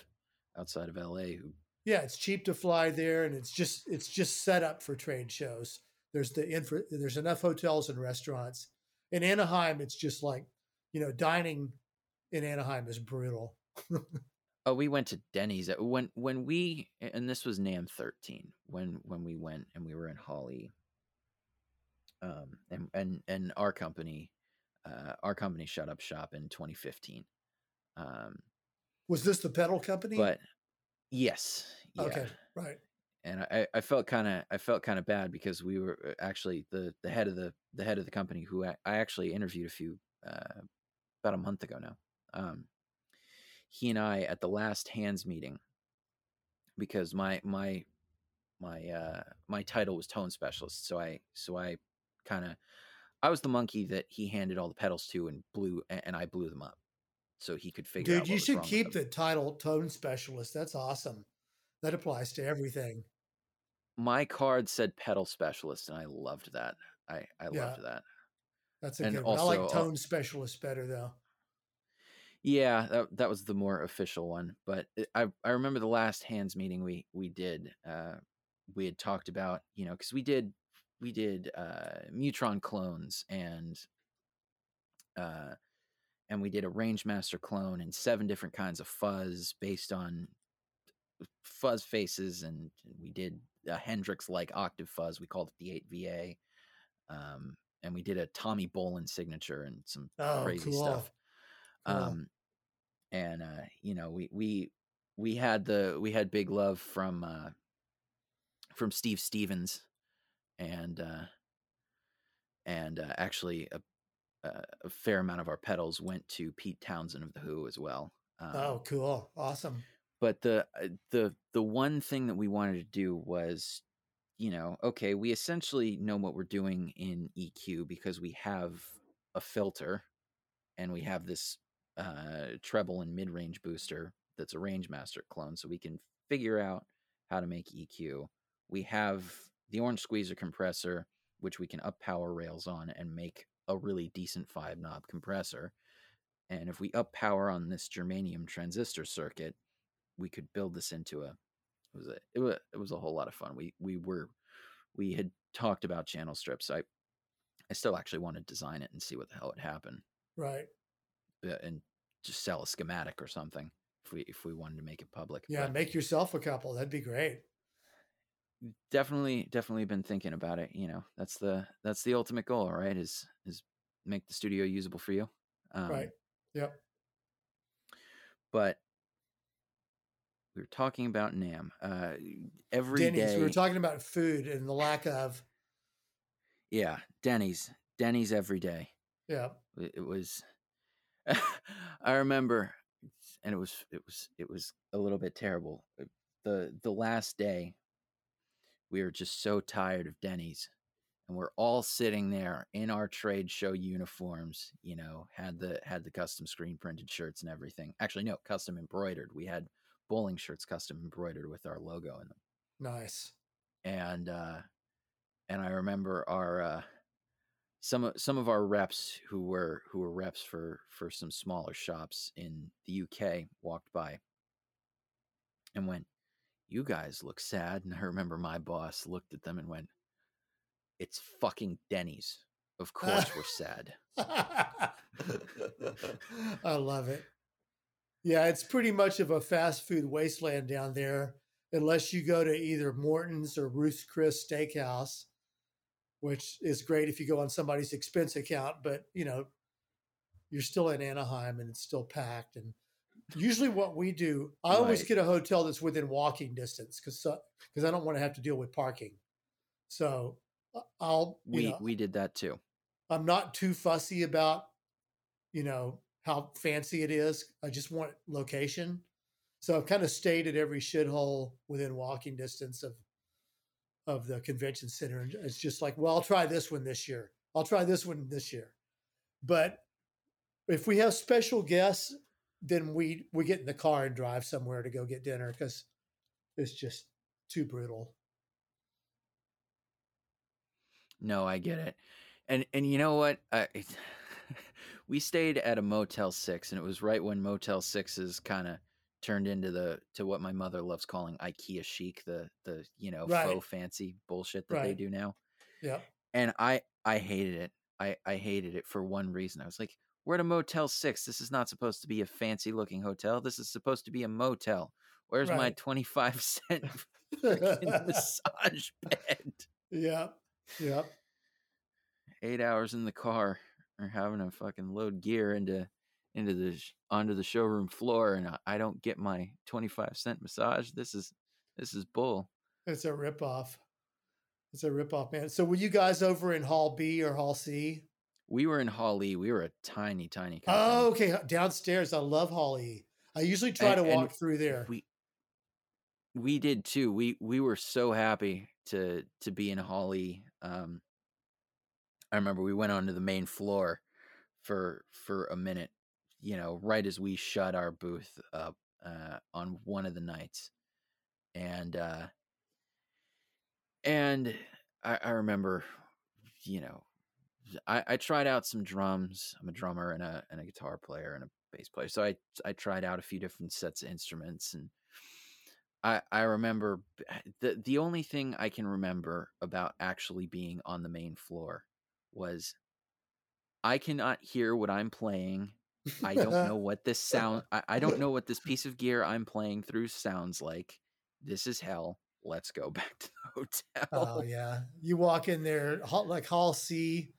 outside of LA who Yeah, it's cheap to fly there, and it's just it's just set up for trade shows. There's the infra, there's enough hotels and restaurants. In Anaheim, it's just like, you know, dining in Anaheim is brutal. <laughs> Oh, we went to Denny's when when we and this was NAMM 13 when when we went and we were in Holly. Um and and and our company uh our company shut up shop in 2015. Um Was this the pedal company? but yes, yeah. okay, right. And I I felt kind of I felt kind of bad because we were uh, actually the the head of the the head of the company who I, I actually interviewed a few uh about a month ago now. Um he and I at the last hands meeting because my my my uh my title was tone specialist so I so I kind of I was the monkey that he handed all the pedals to and blew and I blew them up so he could figure out Dude, you should keep the title tone specialist. That's awesome. That applies to everything. my card said pedal specialist and I loved that I I Yeah. loved that That's a And good one. I like also, uh, tone specialist better though. Yeah, that, that was the more official one. But I I remember the last hands meeting we we did. Uh, we had talked about you know because we did we did uh, Mu-Tron clones and uh, and we did a range master clone and seven different kinds of fuzz based on fuzz faces and we did a Hendrix like octave fuzz. We called it the 8VA. Um, and we did a Tommy Bolin signature and some Oh, crazy cool. stuff. Cool. Um, and uh, you know, we we we had the we had big love from uh, from Steve Stevens, and uh, and uh, actually a, a a fair amount of our pedals went to Pete Townshend of the Who as well. Um, oh, cool. Awesome. but the uh, the the one thing that we wanted to do was you know okay we essentially know what we're doing in eq because we have a filter and we have this uh treble and mid-range booster that's a range master clone so we can figure out how to make eq we have the orange squeezer compressor which we can up power rails on and make a really decent five knob compressor and if we up power on this germanium transistor circuit we could build this into a it was a it was, it was a whole lot of fun. We we were we had talked about channel strips. I I still actually want to design it and see what the hell would happen Right. but- and just sell a schematic or something if we if we wanted to make it public. Yeah. But Make yourself a couple. That'd be great. Definitely definitely been thinking about it. You know, that's the that's the ultimate goal, right? Is is make the studio usable for you. Um, right. Yep. But we were talking about NAMM. Uh, every Denny's. day- We were talking about food and the lack of. Yeah, Denny's. Denny's every day. Yeah. It it was <laughs> I remember and it was it was it was a little bit terrible. Uh, The the last day we were just so tired of Denny's and we're all sitting there in our trade show uniforms, you know, had the had the custom screen printed shirts and everything. Actually no, custom embroidered. We had bowling shirts custom embroidered with our logo in them Nice. and uh and I remember our uh some of some of our reps who were who were reps for for some smaller shops in the UK walked by and went, "You guys look sad." And I remember my boss looked at them and went, "It's fucking Denny's. Of uh, course we're sad." <laughs> I love it. Yeah, it's pretty much of a fast food wasteland down there, unless you go to either Morton's or Ruth's Chris Steakhouse, which is great if you go on somebody's expense account. But you know, you're still in Anaheim and it's still packed. And usually, what we do, I always get a hotel that's within walking distance because because I don't want to have to deal with parking. So uh, I'll We know, we did that too. I'm not too fussy about, you know, how fancy it is. I just want location. So I've kind of stayed at every shithole within walking distance of of the convention center. And it's just like, well, I'll try this one this year. I'll try this one this year. But if we have special guests, then we we get in the car and drive somewhere to go get dinner because it's just too brutal. No, I get it. And and you know what? I, it, <laughs> we stayed at a Motel 6 and it was right when Motel 6s kind of turned into the to what my mother loves calling IKEA chic, the the, you know, Right. faux fancy bullshit that they do now. Yeah, And I I hated it. I I hated it for one reason. I was like, we're at a Motel 6. This is not supposed to be a fancy looking hotel. This is supposed to be a motel. Where's my 25 cent <laughs> massage bed? yep. Yep. eight hours in the car or having to fucking load gear into into the onto the showroom floor and I, I don't get my 25 cent massage this is this is bull It's a ripoff. It's a ripoff, man. So were you guys over in Hall B or Hall C? We were in hall e we were a tiny tiny company. Oh, okay. Downstairs. I love Hall E. I usually try And- to walk through there. we we did too we we were so happy to to be in hall e um i remember we went onto the main floor for for a minute you know right as we shut our booth up uh on one of the nights and uh and i i remember you know I, I tried out some drums. I'm a drummer and a and a guitar player and a bass player. So I I tried out a few different sets of instruments and I I remember eh, the the only thing I can remember about actually being on the main floor was I cannot hear what I'm playing. I don't know what this sound I, I don't know <laughs> what this piece of gear I'm playing through sounds like. This is hell. Let's go <laughs> back to the oh, hotel. Oh yeah, you walk in there like Hall C,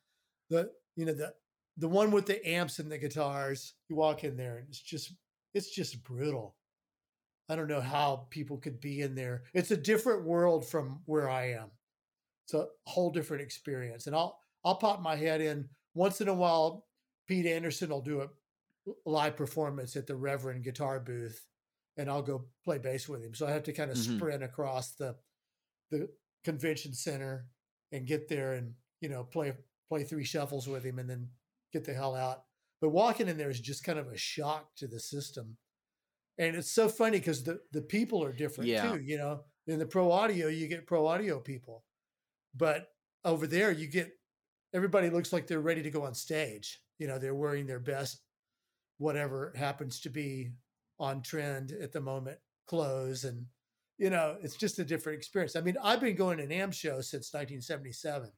the you know the the one with the amps and the guitars. You walk in there and it's just it's just brutal. I don't know how people could be in there. It's a different world from where I am. It's a whole different experience. And I'll I'll pop my head in once in a while. Pete Anderson will do a live performance at the Reverend guitar booth, and I'll go play bass with him. So I have to kind of mm-hmm. sprint across the the convention center and get there and you know play play three shuffles with him and then get the hell out. But walking in there is just kind of a shock to the system and it's so funny because the the people are different yeah. too. You know, in the pro audio, you get pro audio people, but over there, you get everybody looks like they're ready to go on stage. You know, they're wearing their best, whatever happens to be on trend at the moment, clothes, and you know, it's just a different experience. I mean, I've been going to NAMM show since 1977.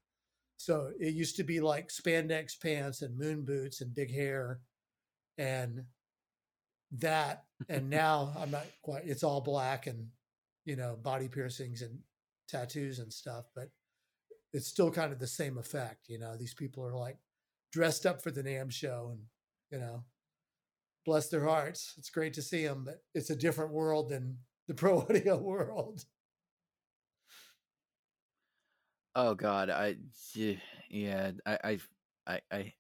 So it used to be like spandex pants and moon boots and big hair and that and <laughs> now i'm not quite it's all black and you know body piercings and tattoos and stuff but it's still kind of the same effect you know? These people are like dressed up for the NAMM show and you know bless their hearts. It's great to see them but it's a different world than the <laughs> pro audio world oh god i yeah i i i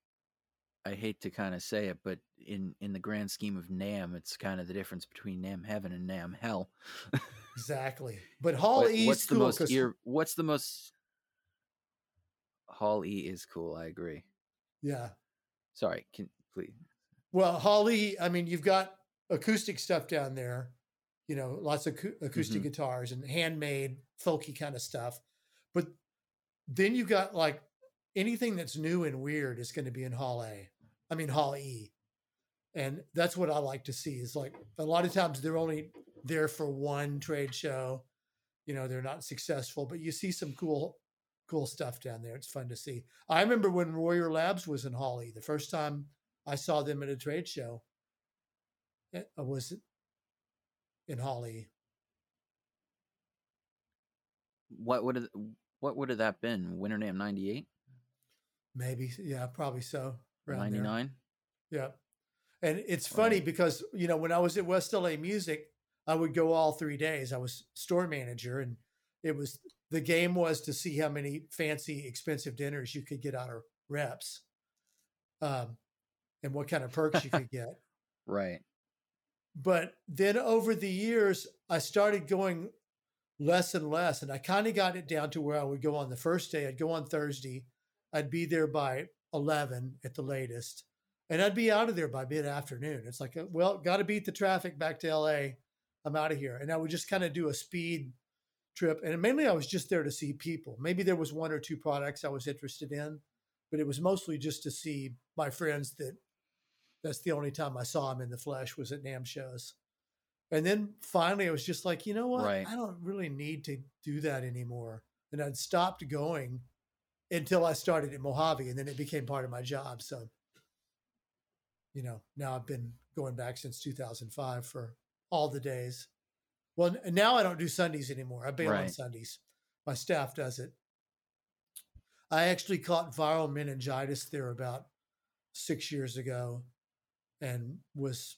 I hate to kind of say it, but in in the grand scheme of NAMM, it's kind of the difference between NAMM Heaven and NAMM Hell. exactly. But <laughs> Hall what, E what's the cool most ear, what's the most Hall E is cool, I agree. Yeah. Sorry, can please. Well, Hall E, I mean, you've got acoustic stuff down there, you know, lots of acoustic mm-hmm. guitars and handmade folky kind of stuff. But then you got like anything that's new and weird is going to be in Hall A. I mean Hall E. And that's what I like to see is like a lot of times they're only there for one trade show. You know, they're not successful, but you see some cool cool stuff down there. It's fun to see. I remember when Royer Labs was in Hall E, the first time I saw them at a trade show. It eh, was in Hall E. What would what would have that been? Winter ninety eight? Maybe, yeah, probably so. Ninety nine. Yeah, and it's funny right. because you know when I was at West LA Music, I would go all three days. I was store manager, and it was the game was to see how many fancy, expensive dinners you could get out of reps, um, and what kind of perks you could <laughs> get. Right. But then over the years, I started going less and less, and I kind of got it down to where I would go on the first day. I'd go on Thursday I'd be there by 11 at the latest, and I'd be out of there by mid afternoon. It's like, uh, well, got to beat the traffic back to LA. I'm out of here. And I would just kind of do a speed trip. And mainly I was just there to see people. Maybe there was one or two products I was interested in, but it was mostly just to see my friends that that's the only time I saw them in the flesh was at NAMM shows. And then finally I was just like, you know what? Right. I don't really need to do that anymore. And I'd stopped going until I started at Mojave, and then it became part of my job. So, you know, now I've been going back since 2005 for all the days. Well, now I don't do Sundays anymore. I bail right. on Sundays. My staff does it. I actually caught viral meningitis there about six years ago, and was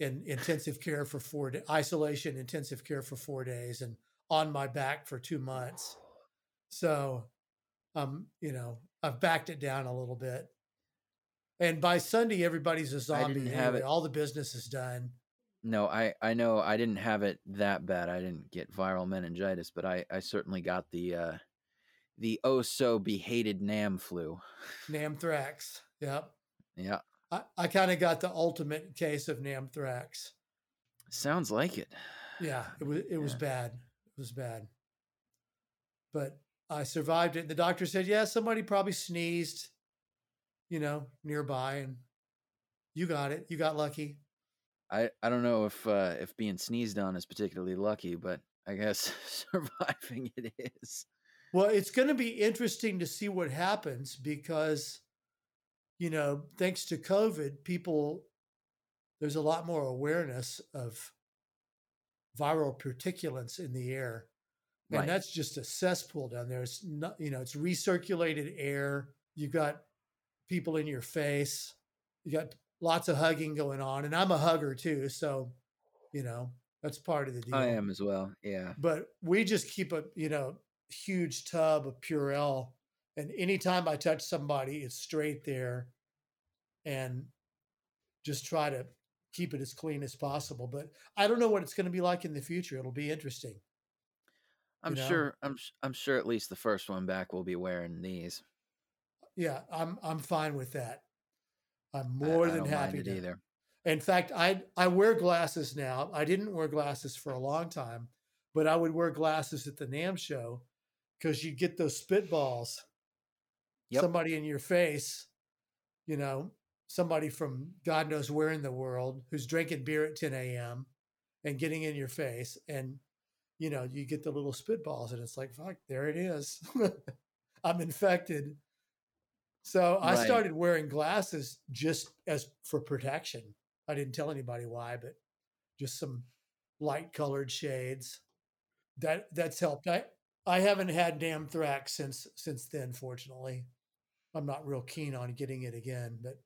in intensive care for four days, isolation, intensive care for four days, and on my back for two months. So um, you know, I've backed it down a little bit. And by Sunday, everybody's a zombie. Anyway. All the business is done. No, I, I know I didn't have it that bad. I didn't get viral meningitis, but I, I certainly got the uh, the oh so behated NAMM flu. NAMthrax. Yep. Yeah. I, I kind of got the ultimate case of NAMthrax. Sounds like it. Yeah, it was it was bad. It was bad. But I survived it. The doctor said, yeah, somebody probably sneezed. you know, nearby, and you got it. You got lucky. I I don't know if uh, if being sneezed on is particularly lucky, but I guess <laughs> surviving it is. Well, it's going to be interesting to see what happens because, you know, thanks to COVID, people there's a lot more awareness of viral particulates in the air. And Right. that's just a cesspool down there. It's not, you know, it's recirculated air. You've got people in your face. You got lots of hugging going on. And I'm a hugger too. So, you know, that's part of the deal. I am as well. Yeah. But we just keep a, you know, huge tub of Purell. And anytime I touch somebody, it's straight there. And just try to keep it as clean as possible. But I don't know what it's going to be like in the future. It'll be interesting. I'm know? sure. I'm I'm sure at least the first one back will be wearing these. Yeah, I'm I'm fine with that. I'm more I than don't happy to. either. In fact, I I wear glasses now. I didn't wear glasses for a long time, but I would wear glasses at the NAMM show because you get those spitballs. Yep. Somebody in your face, you know, somebody from God knows where in the world who's drinking beer at 10 a.m. and getting in your face, and you know, you get the little spitballs, and it's like, fuck, there it is. <laughs> I'm infected. So I Right. started wearing glasses just as for protection. I didn't tell anybody why, but just some light colored shades. That that's helped. I I haven't had Namthrax since since then, fortunately. I'm not real keen on getting it again, but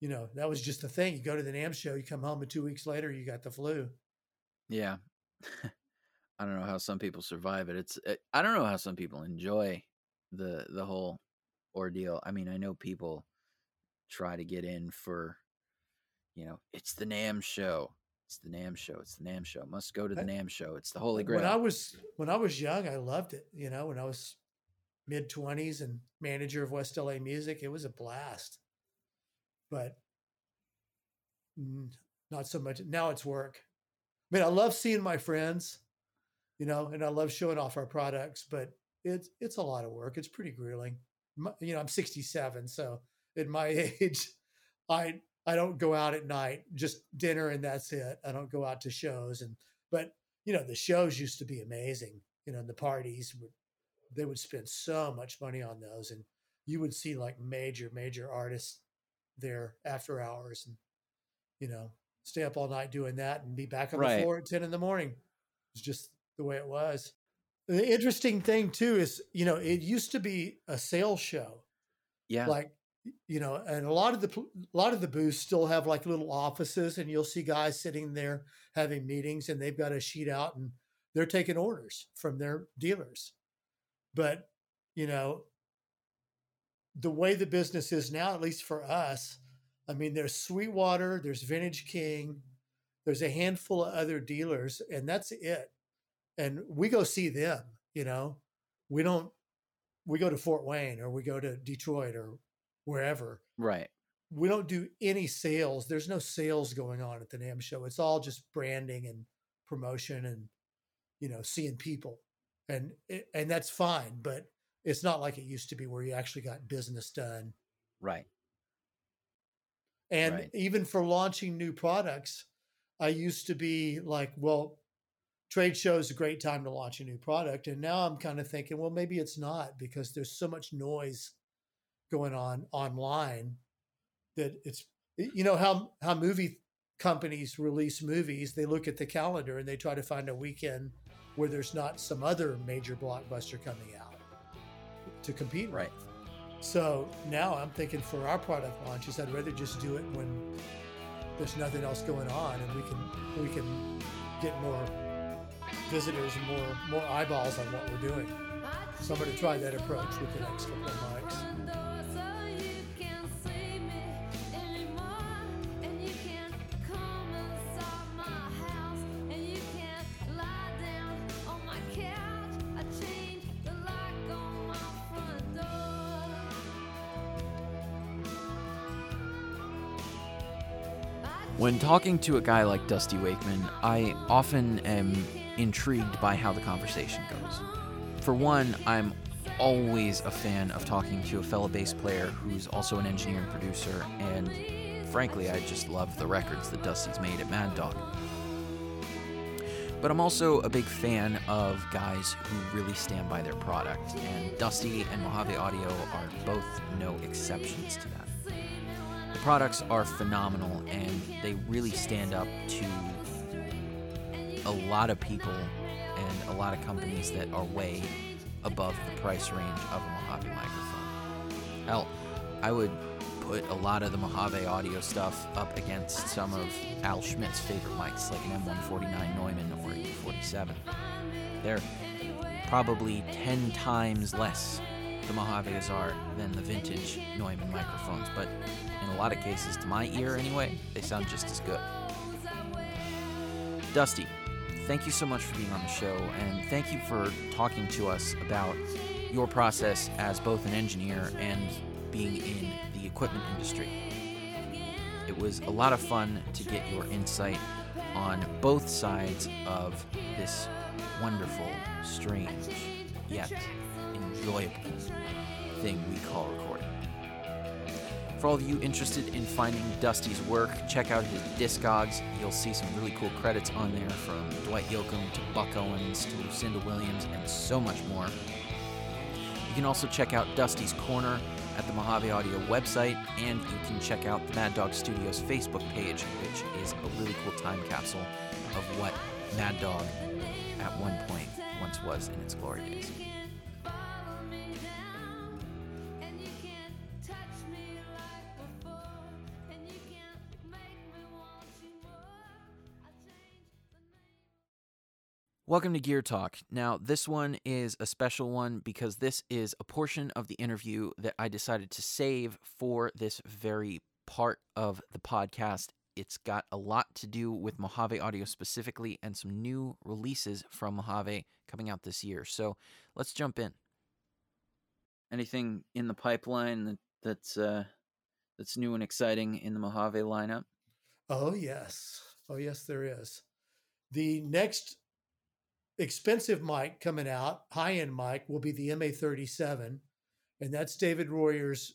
you know, that was just the thing. You go to the NAMM show, you come home and two weeks later you got the flu. Yeah. <laughs> I don't know how some people survive it. It's uh, I don't know how some people enjoy the the whole ordeal. I mean, I know people try to get in for you know, it's the NAMM show. It's the NAMM show. It's the NAMM show. Must go to the I- NAMM show. It's the holy grail. When I was when I was young, I loved it. You know, when I was mid twenties and manager of West LA Music, it was a blast. But not so much now. It's work. I mean, I love seeing my friends, you know, and I love showing off our products. But it's it's a lot of work. It's pretty grueling. My- You know, I'm 67, so at my <laughs> age, I I don't go out at night, just dinner and that's it. I don't go out to shows and but you know the shows used to be amazing you know the parties would they would spend so much money on those and you would see like major major artists there after hours and you know stay up all night doing that and be back on Right. the floor at 10 in the morning it's just the way it was the interesting thing too is you know it used to be a sales show yeah. like you know and a lot of the a lot of the booths still have like little offices and you'll see guys sitting there having meetings and they've got a sheet out and they're taking orders from their dealers but you know the way the business is now at least for us i mean there's sweetwater there's vintage king there's a handful of other dealers and that's it and we go see them you know we don't we go to fort wayne or we go to detroit or wherever right. we don't do any sales. There's no sales going on at the NAMM show. It's all just branding and promotion and you know seeing people, and and that's fine. But it's not like it used to be where you actually got business done. Right. And Right. even for launching new products, I used to be like, well, trade show is a great time to launch a new product, and now I'm kind of thinking, well, maybe it's not because there's so much noise going on online that it's you know how how movie companies release movies they look at the calendar and they try to find a weekend where there's not some other major blockbuster coming out to compete Right. with so now i'm thinking for our product launches i'd rather just do it when there's nothing else going on and we can we can get more visitors and more more eyeballs on what we're doing. So i'm going to try that approach with the next couple of mics When talking to a guy like Dusty Wakeman, I often am intrigued by how the conversation goes. For one, I'm always a fan of talking to a fellow bass player who's also an engineer and producer, and frankly, I just love the records that Dusty's made at Mad Dog. But I'm also a big fan of guys who really stand by their product, and Dusty and Mojave Audio are both no exceptions to that. The products are phenomenal, and they really stand up to a lot of people and a lot of companies that are way above the price range of a Mojave microphone. Hell, I would put a lot of the Mojave audio stuff up against some of Al Schmitt's favorite mics, like an M149 Neumann or U47. They're probably 10 times less the Mojaves are than the vintage Neumann microphones, but in a lot of cases, to my ear anyway, they sound just as good. Dusty, thank you so much for being on the show, and thank you for talking to us about your process as both an engineer and being in the equipment industry. It was a lot of fun to get your insight on both sides of this wonderful, strange, yet enjoyable thing we call recording. For all of you interested in finding Dusty's work, check out his Discogs. You'll see some really cool credits on there from Dwight Yoakam to Buck Owens to Lucinda Williams and so much more. You can also check out Dusty's Corner at the Mojave Audio website, and you can check out the Mad Dog Studios Facebook page, which is a really cool time capsule of what Mad Dog at one point once was in its glory days. Welcome to Gear Talk. Now, this one is a special one because this is a portion of the interview that I decided to save for this very part of the podcast. It's got a lot to do with Mojave Audio specifically and some new releases from Mojave coming out this year. So let's jump in. Anything in the pipeline that, that's uh, that's new and exciting in the Mojave lineup? Oh yes, oh yes, there is. The next expensive mic coming out, high end mic, will be the MA37. And that's David Royer's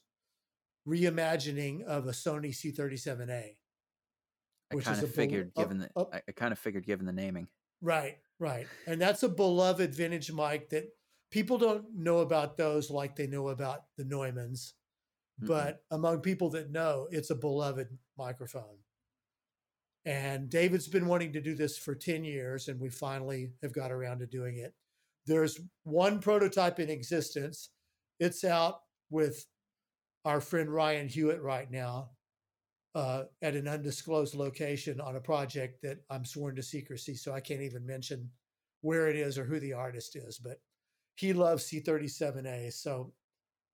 reimagining of a Sony C37A. I kind of figured, given the I, I kind of figured, given the naming. Right, right, and that's a beloved vintage mic that people don't know about those like they know about the Neumanns, mm-hmm. but among people that know, it's a beloved microphone. And David's been wanting to do this for 10 years, and we finally have got around to doing it. There's one prototype in existence. It's out with our friend Ryan Hewitt right now uh, at an undisclosed location on a project that I'm sworn to secrecy, so I can't even mention where it is or who the artist is. But he loves C37A, so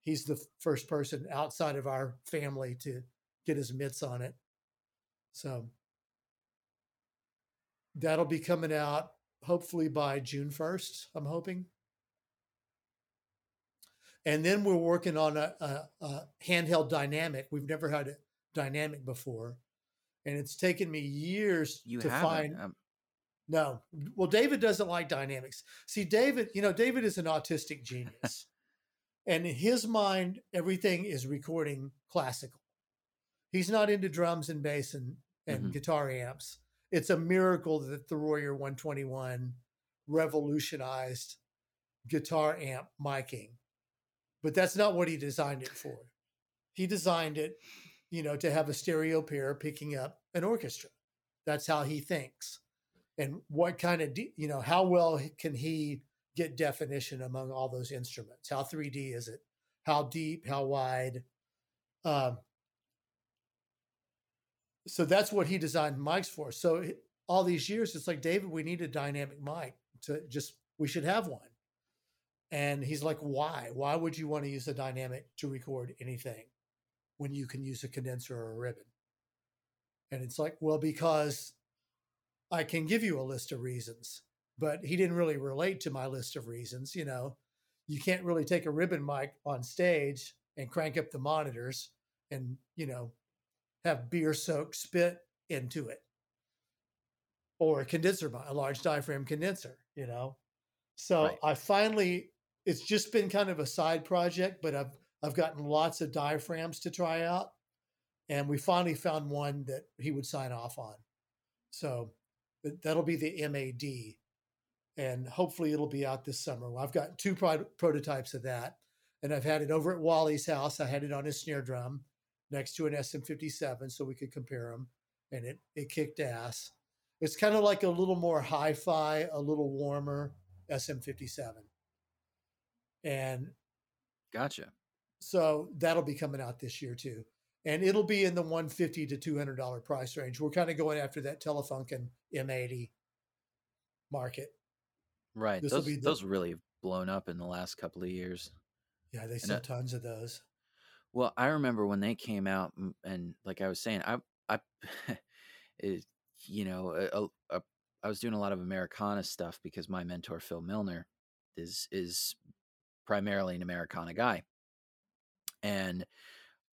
he's the first person outside of our family to get his mitts on it. So that'll be coming out hopefully by June 1st, I'm hoping. And then we're working on a, a, a, handheld dynamic. We've never had a dynamic before. And it's taken me years you to haven't. find. Um... No. Well, David doesn't like dynamics. See, David, you know, David is an autistic genius. <laughs> and in his mind, everything is recording classical. He's not into drums and bass and, and mm-hmm. guitar amps it's a miracle that the Royer 121 revolutionized guitar amp miking. But that's not what he designed it for. He designed it, you know, to have a stereo pair picking up an orchestra. That's how he thinks. And what kind of, you know, how well can he get definition among all those instruments? How 3D is it? How deep? How wide? Um, so that's what he designed mics for. So all these years, it's like David, we need a dynamic mic to just we should have one. And he's like, why? Why would you want to use a dynamic to record anything when you can use a condenser or a ribbon? And it's like, well, because I can give you a list of reasons, but he didn't really relate to my list of reasons. You know, you can't really take a ribbon mic on stage and crank up the monitors and, you know, have beer soaked spit into it or a condenser, a large diaphragm condenser, you know. So right. I finally it's just been kind of a side project, but I've I've gotten lots of diaphragms to try out, and we finally found one that he would sign off on. So that'll be the MAD, and hopefully it'll be out this summer. Well, I've got two pro- prototypes of that, and I've had it over at Wally's house. I had it on his snare drum next to an SM57, so we could compare them, and it it kicked ass. It's kind of like a little more hi-fi, a little warmer SM57, and gotcha. So that'll be coming out this year too. And it'll be in the 150 to $200 price range. We're kind of going after that Telefunken M80 market. Right. This those, the, those really have blown up in the last couple of years. Yeah, they sell tons of those. Well, I remember when they came out, and like I was saying, I, I, <laughs> it, you know, a, a, I was doing a lot of Americana stuff because my mentor Phil Milner is is primarily an Americana guy, and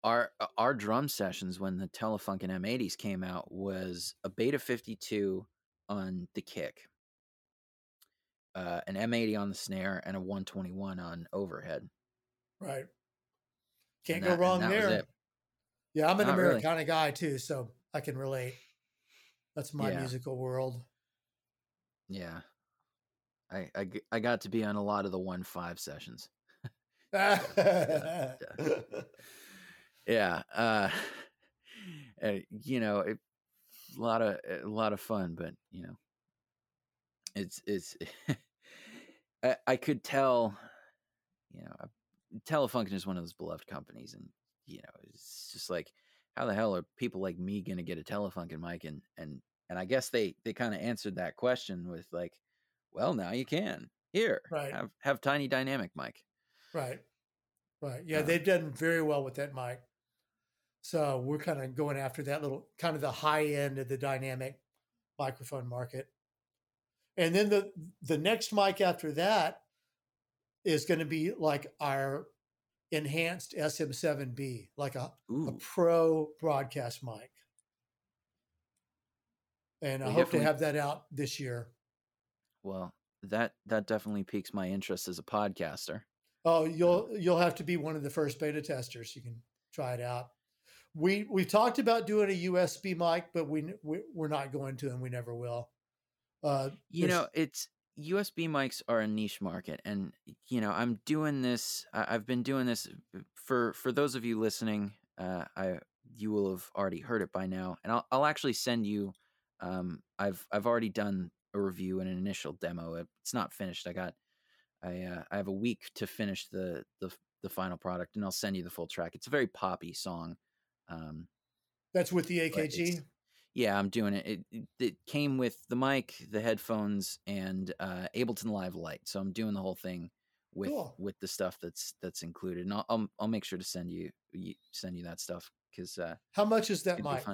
our our drum sessions when the Telefunken M80s came out was a Beta 52 on the kick, uh, an M80 on the snare, and a 121 on overhead. Right. Can't that, go wrong there. Yeah, I'm an Not Americana really. guy too, so I can relate. That's my yeah. musical world. Yeah. I, I I got to be on a lot of the one five sessions yeah. <laughs> <laughs> yeah. Uh, <sighs> you know, it, a lot of a lot of fun, but you know, it's it's. <laughs> I, I could tell, you know, Telefunken is one of those beloved companies, and you know, it's just like, how the hell are people like me going to get a Telefunken mic? And and and I guess they they kind of answered that question with like, well, now you can here, right? Have have tiny dynamic mic. Right. Right. Yeah, yeah, they've done very well with that mic. So we're kind of going after that little kind of the high end of the dynamic microphone market. And then the the next mic after that is going to be like our enhanced SM7B, like a, a pro broadcast mic. And I hope to have that out this year. Well, that that definitely piques my interest as a podcaster. Oh, you'll you'll have to be one of the first beta testers. You can try it out. We we talked about doing a USB mic, but we, we we're not going to, and we never will. Uh, you know, it's USB mics are a niche market, and you know, I'm doing this. I've been doing this for for those of you listening. Uh, I you will have already heard it by now, and I'll I'll actually send you. Um, I've I've already done a review and an initial demo. It's not finished. I got I uh, I have a week to finish the the the final product, and I'll send you the full track. It's a very poppy song. Um, That's with the AKG. Yeah, I'm doing it. it. it. Came with the mic, the headphones, and uh, Ableton Live Lite. So I'm doing the whole thing with cool. with the stuff that's that's included, and I'll I'll, I'll make sure to send you, you send you that stuff because uh, how much is that mic?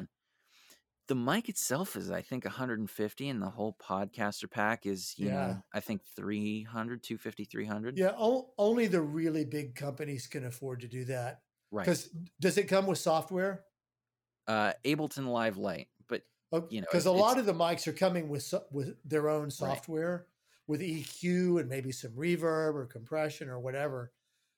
The mic itself is i think 150 and the whole podcaster pack is you yeah. know i think 300 250 300 yeah o- only the really big companies can afford to do that right because does it come with software uh ableton live lite you know because a lot of the mics are coming with with their own software right. with eq and maybe some reverb or compression or whatever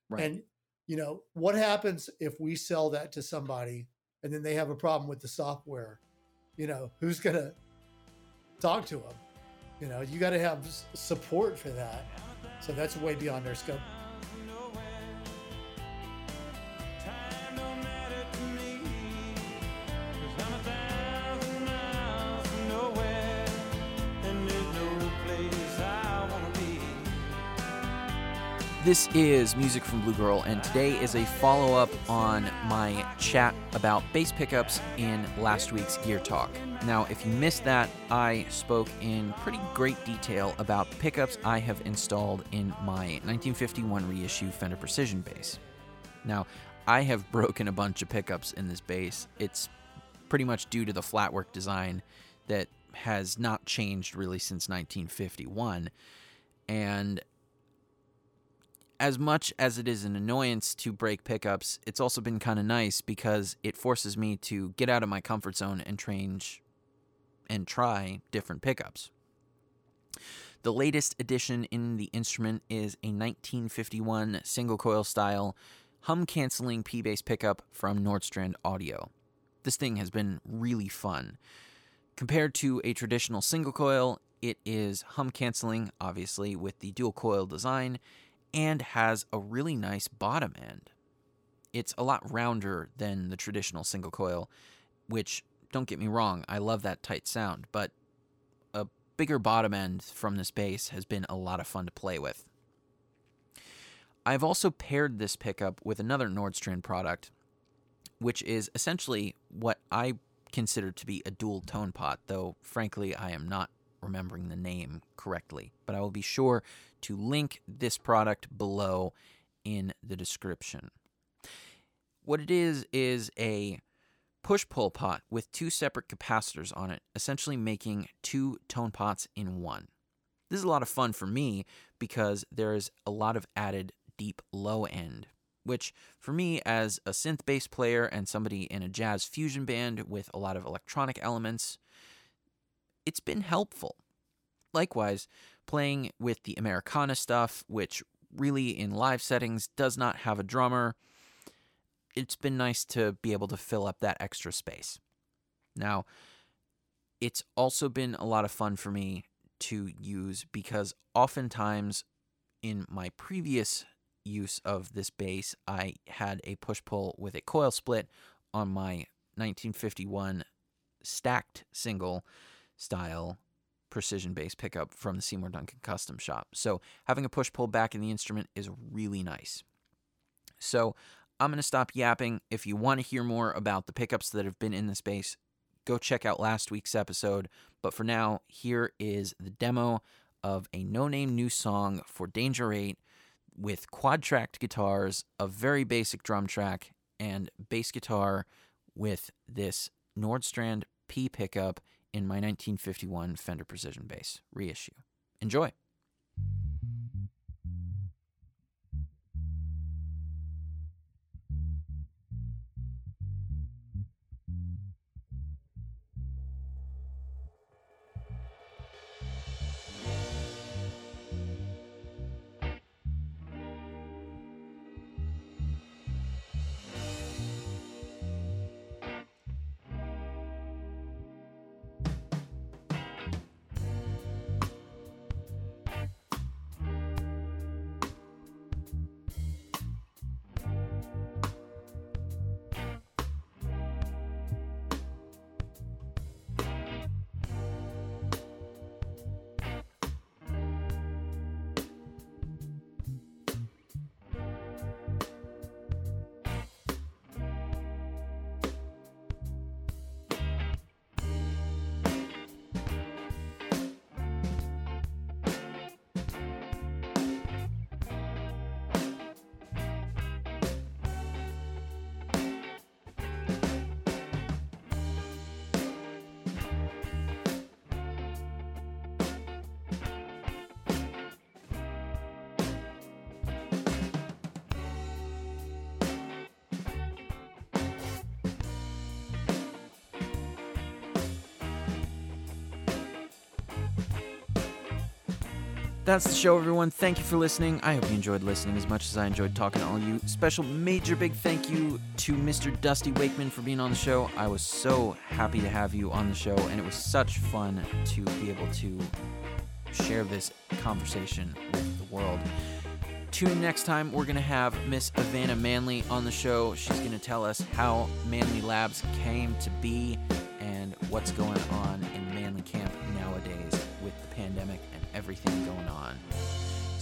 right. and you know what happens if we sell that to somebody and then they have a problem with the software you know, who's going to talk to them? You know, you got to have support for that. So that's way beyond their scope. This is Music from Blue Girl, and today is a follow up on my chat about bass pickups in last week's Gear Talk. Now, if you missed that, I spoke in pretty great detail about pickups I have installed in my 1951 reissue Fender Precision bass. Now, I have <laughs> broken a bunch of pickups in this bass. It's pretty much due to the flatwork design that has not changed really since 1951. And as much as it is an annoyance to break pickups, it's also been kind of nice because it forces me to get out of my comfort zone and change and try different pickups. The latest addition in the instrument is a 1951 single coil style hum canceling P bass pickup from Nordstrand Audio. This thing has been really fun. Compared to a traditional single coil, it is hum canceling, obviously, with the dual coil design, and has a really nice bottom end. It's a lot rounder than the traditional single coil, which, don't get me wrong, I love that tight sound, but a bigger bottom end from this bass has been a lot of fun to play with. I've also paired this pickup with another Nordstrand product, which is essentially what I consider to be a dual tone pot, though frankly I am not remembering the name correctly. But I will be sure to link this product below in the description. What it is is a push pull pot with two separate capacitors on it, essentially making two tone pots in one. This is a lot of fun for me because there is a lot of added deep low end, which for me, as a synth bass player and somebody in a jazz fusion band with a lot of electronic elements, it's been helpful. Likewise, playing with the Americana stuff, which really in live settings does not have a drummer, it's been nice to be able to fill up that extra space. Now, it's also been a lot of fun for me to use because oftentimes in my previous use of this bass, I had a push pull with a coil split on my 1951 stacked single style precision bass pickup from the Seymour Duncan Custom Shop. So having a push pull back in the instrument is really nice. So I'm going to stop yapping. If you want to hear more about the pickups that have been in this bass, go check out last week's episode. But for now, here is the demo of a no name new song for Danger 8 with quad tracked guitars, a very basic drum track, and bass guitar with this Nordstrand P pickup in my 1951 Fender Precision bass reissue. Enjoy. That's the show, everyone. Thank you for listening. I hope you enjoyed listening as much as I enjoyed talking to all you. Special, major, big thank you to Mr. Dusty Wakeman for being on the show. I was so happy to have you on the show, and it was such fun to be able to share this conversation with the world. Tune in next time. We're going to have Miss EveAnna Manley on the show. She's going to tell us how Manley Labs came to be and what's going on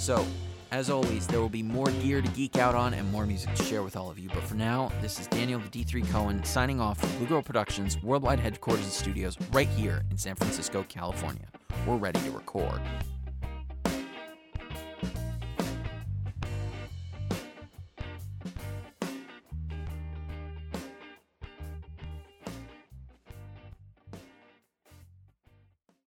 So, as always, there will be more gear to geek out on and more music to share with all of you. But for now, this is Daniel the D3 Cohen signing off from Blue Girl Productions worldwide headquarters and studios right here in San Francisco, California. We're ready to record.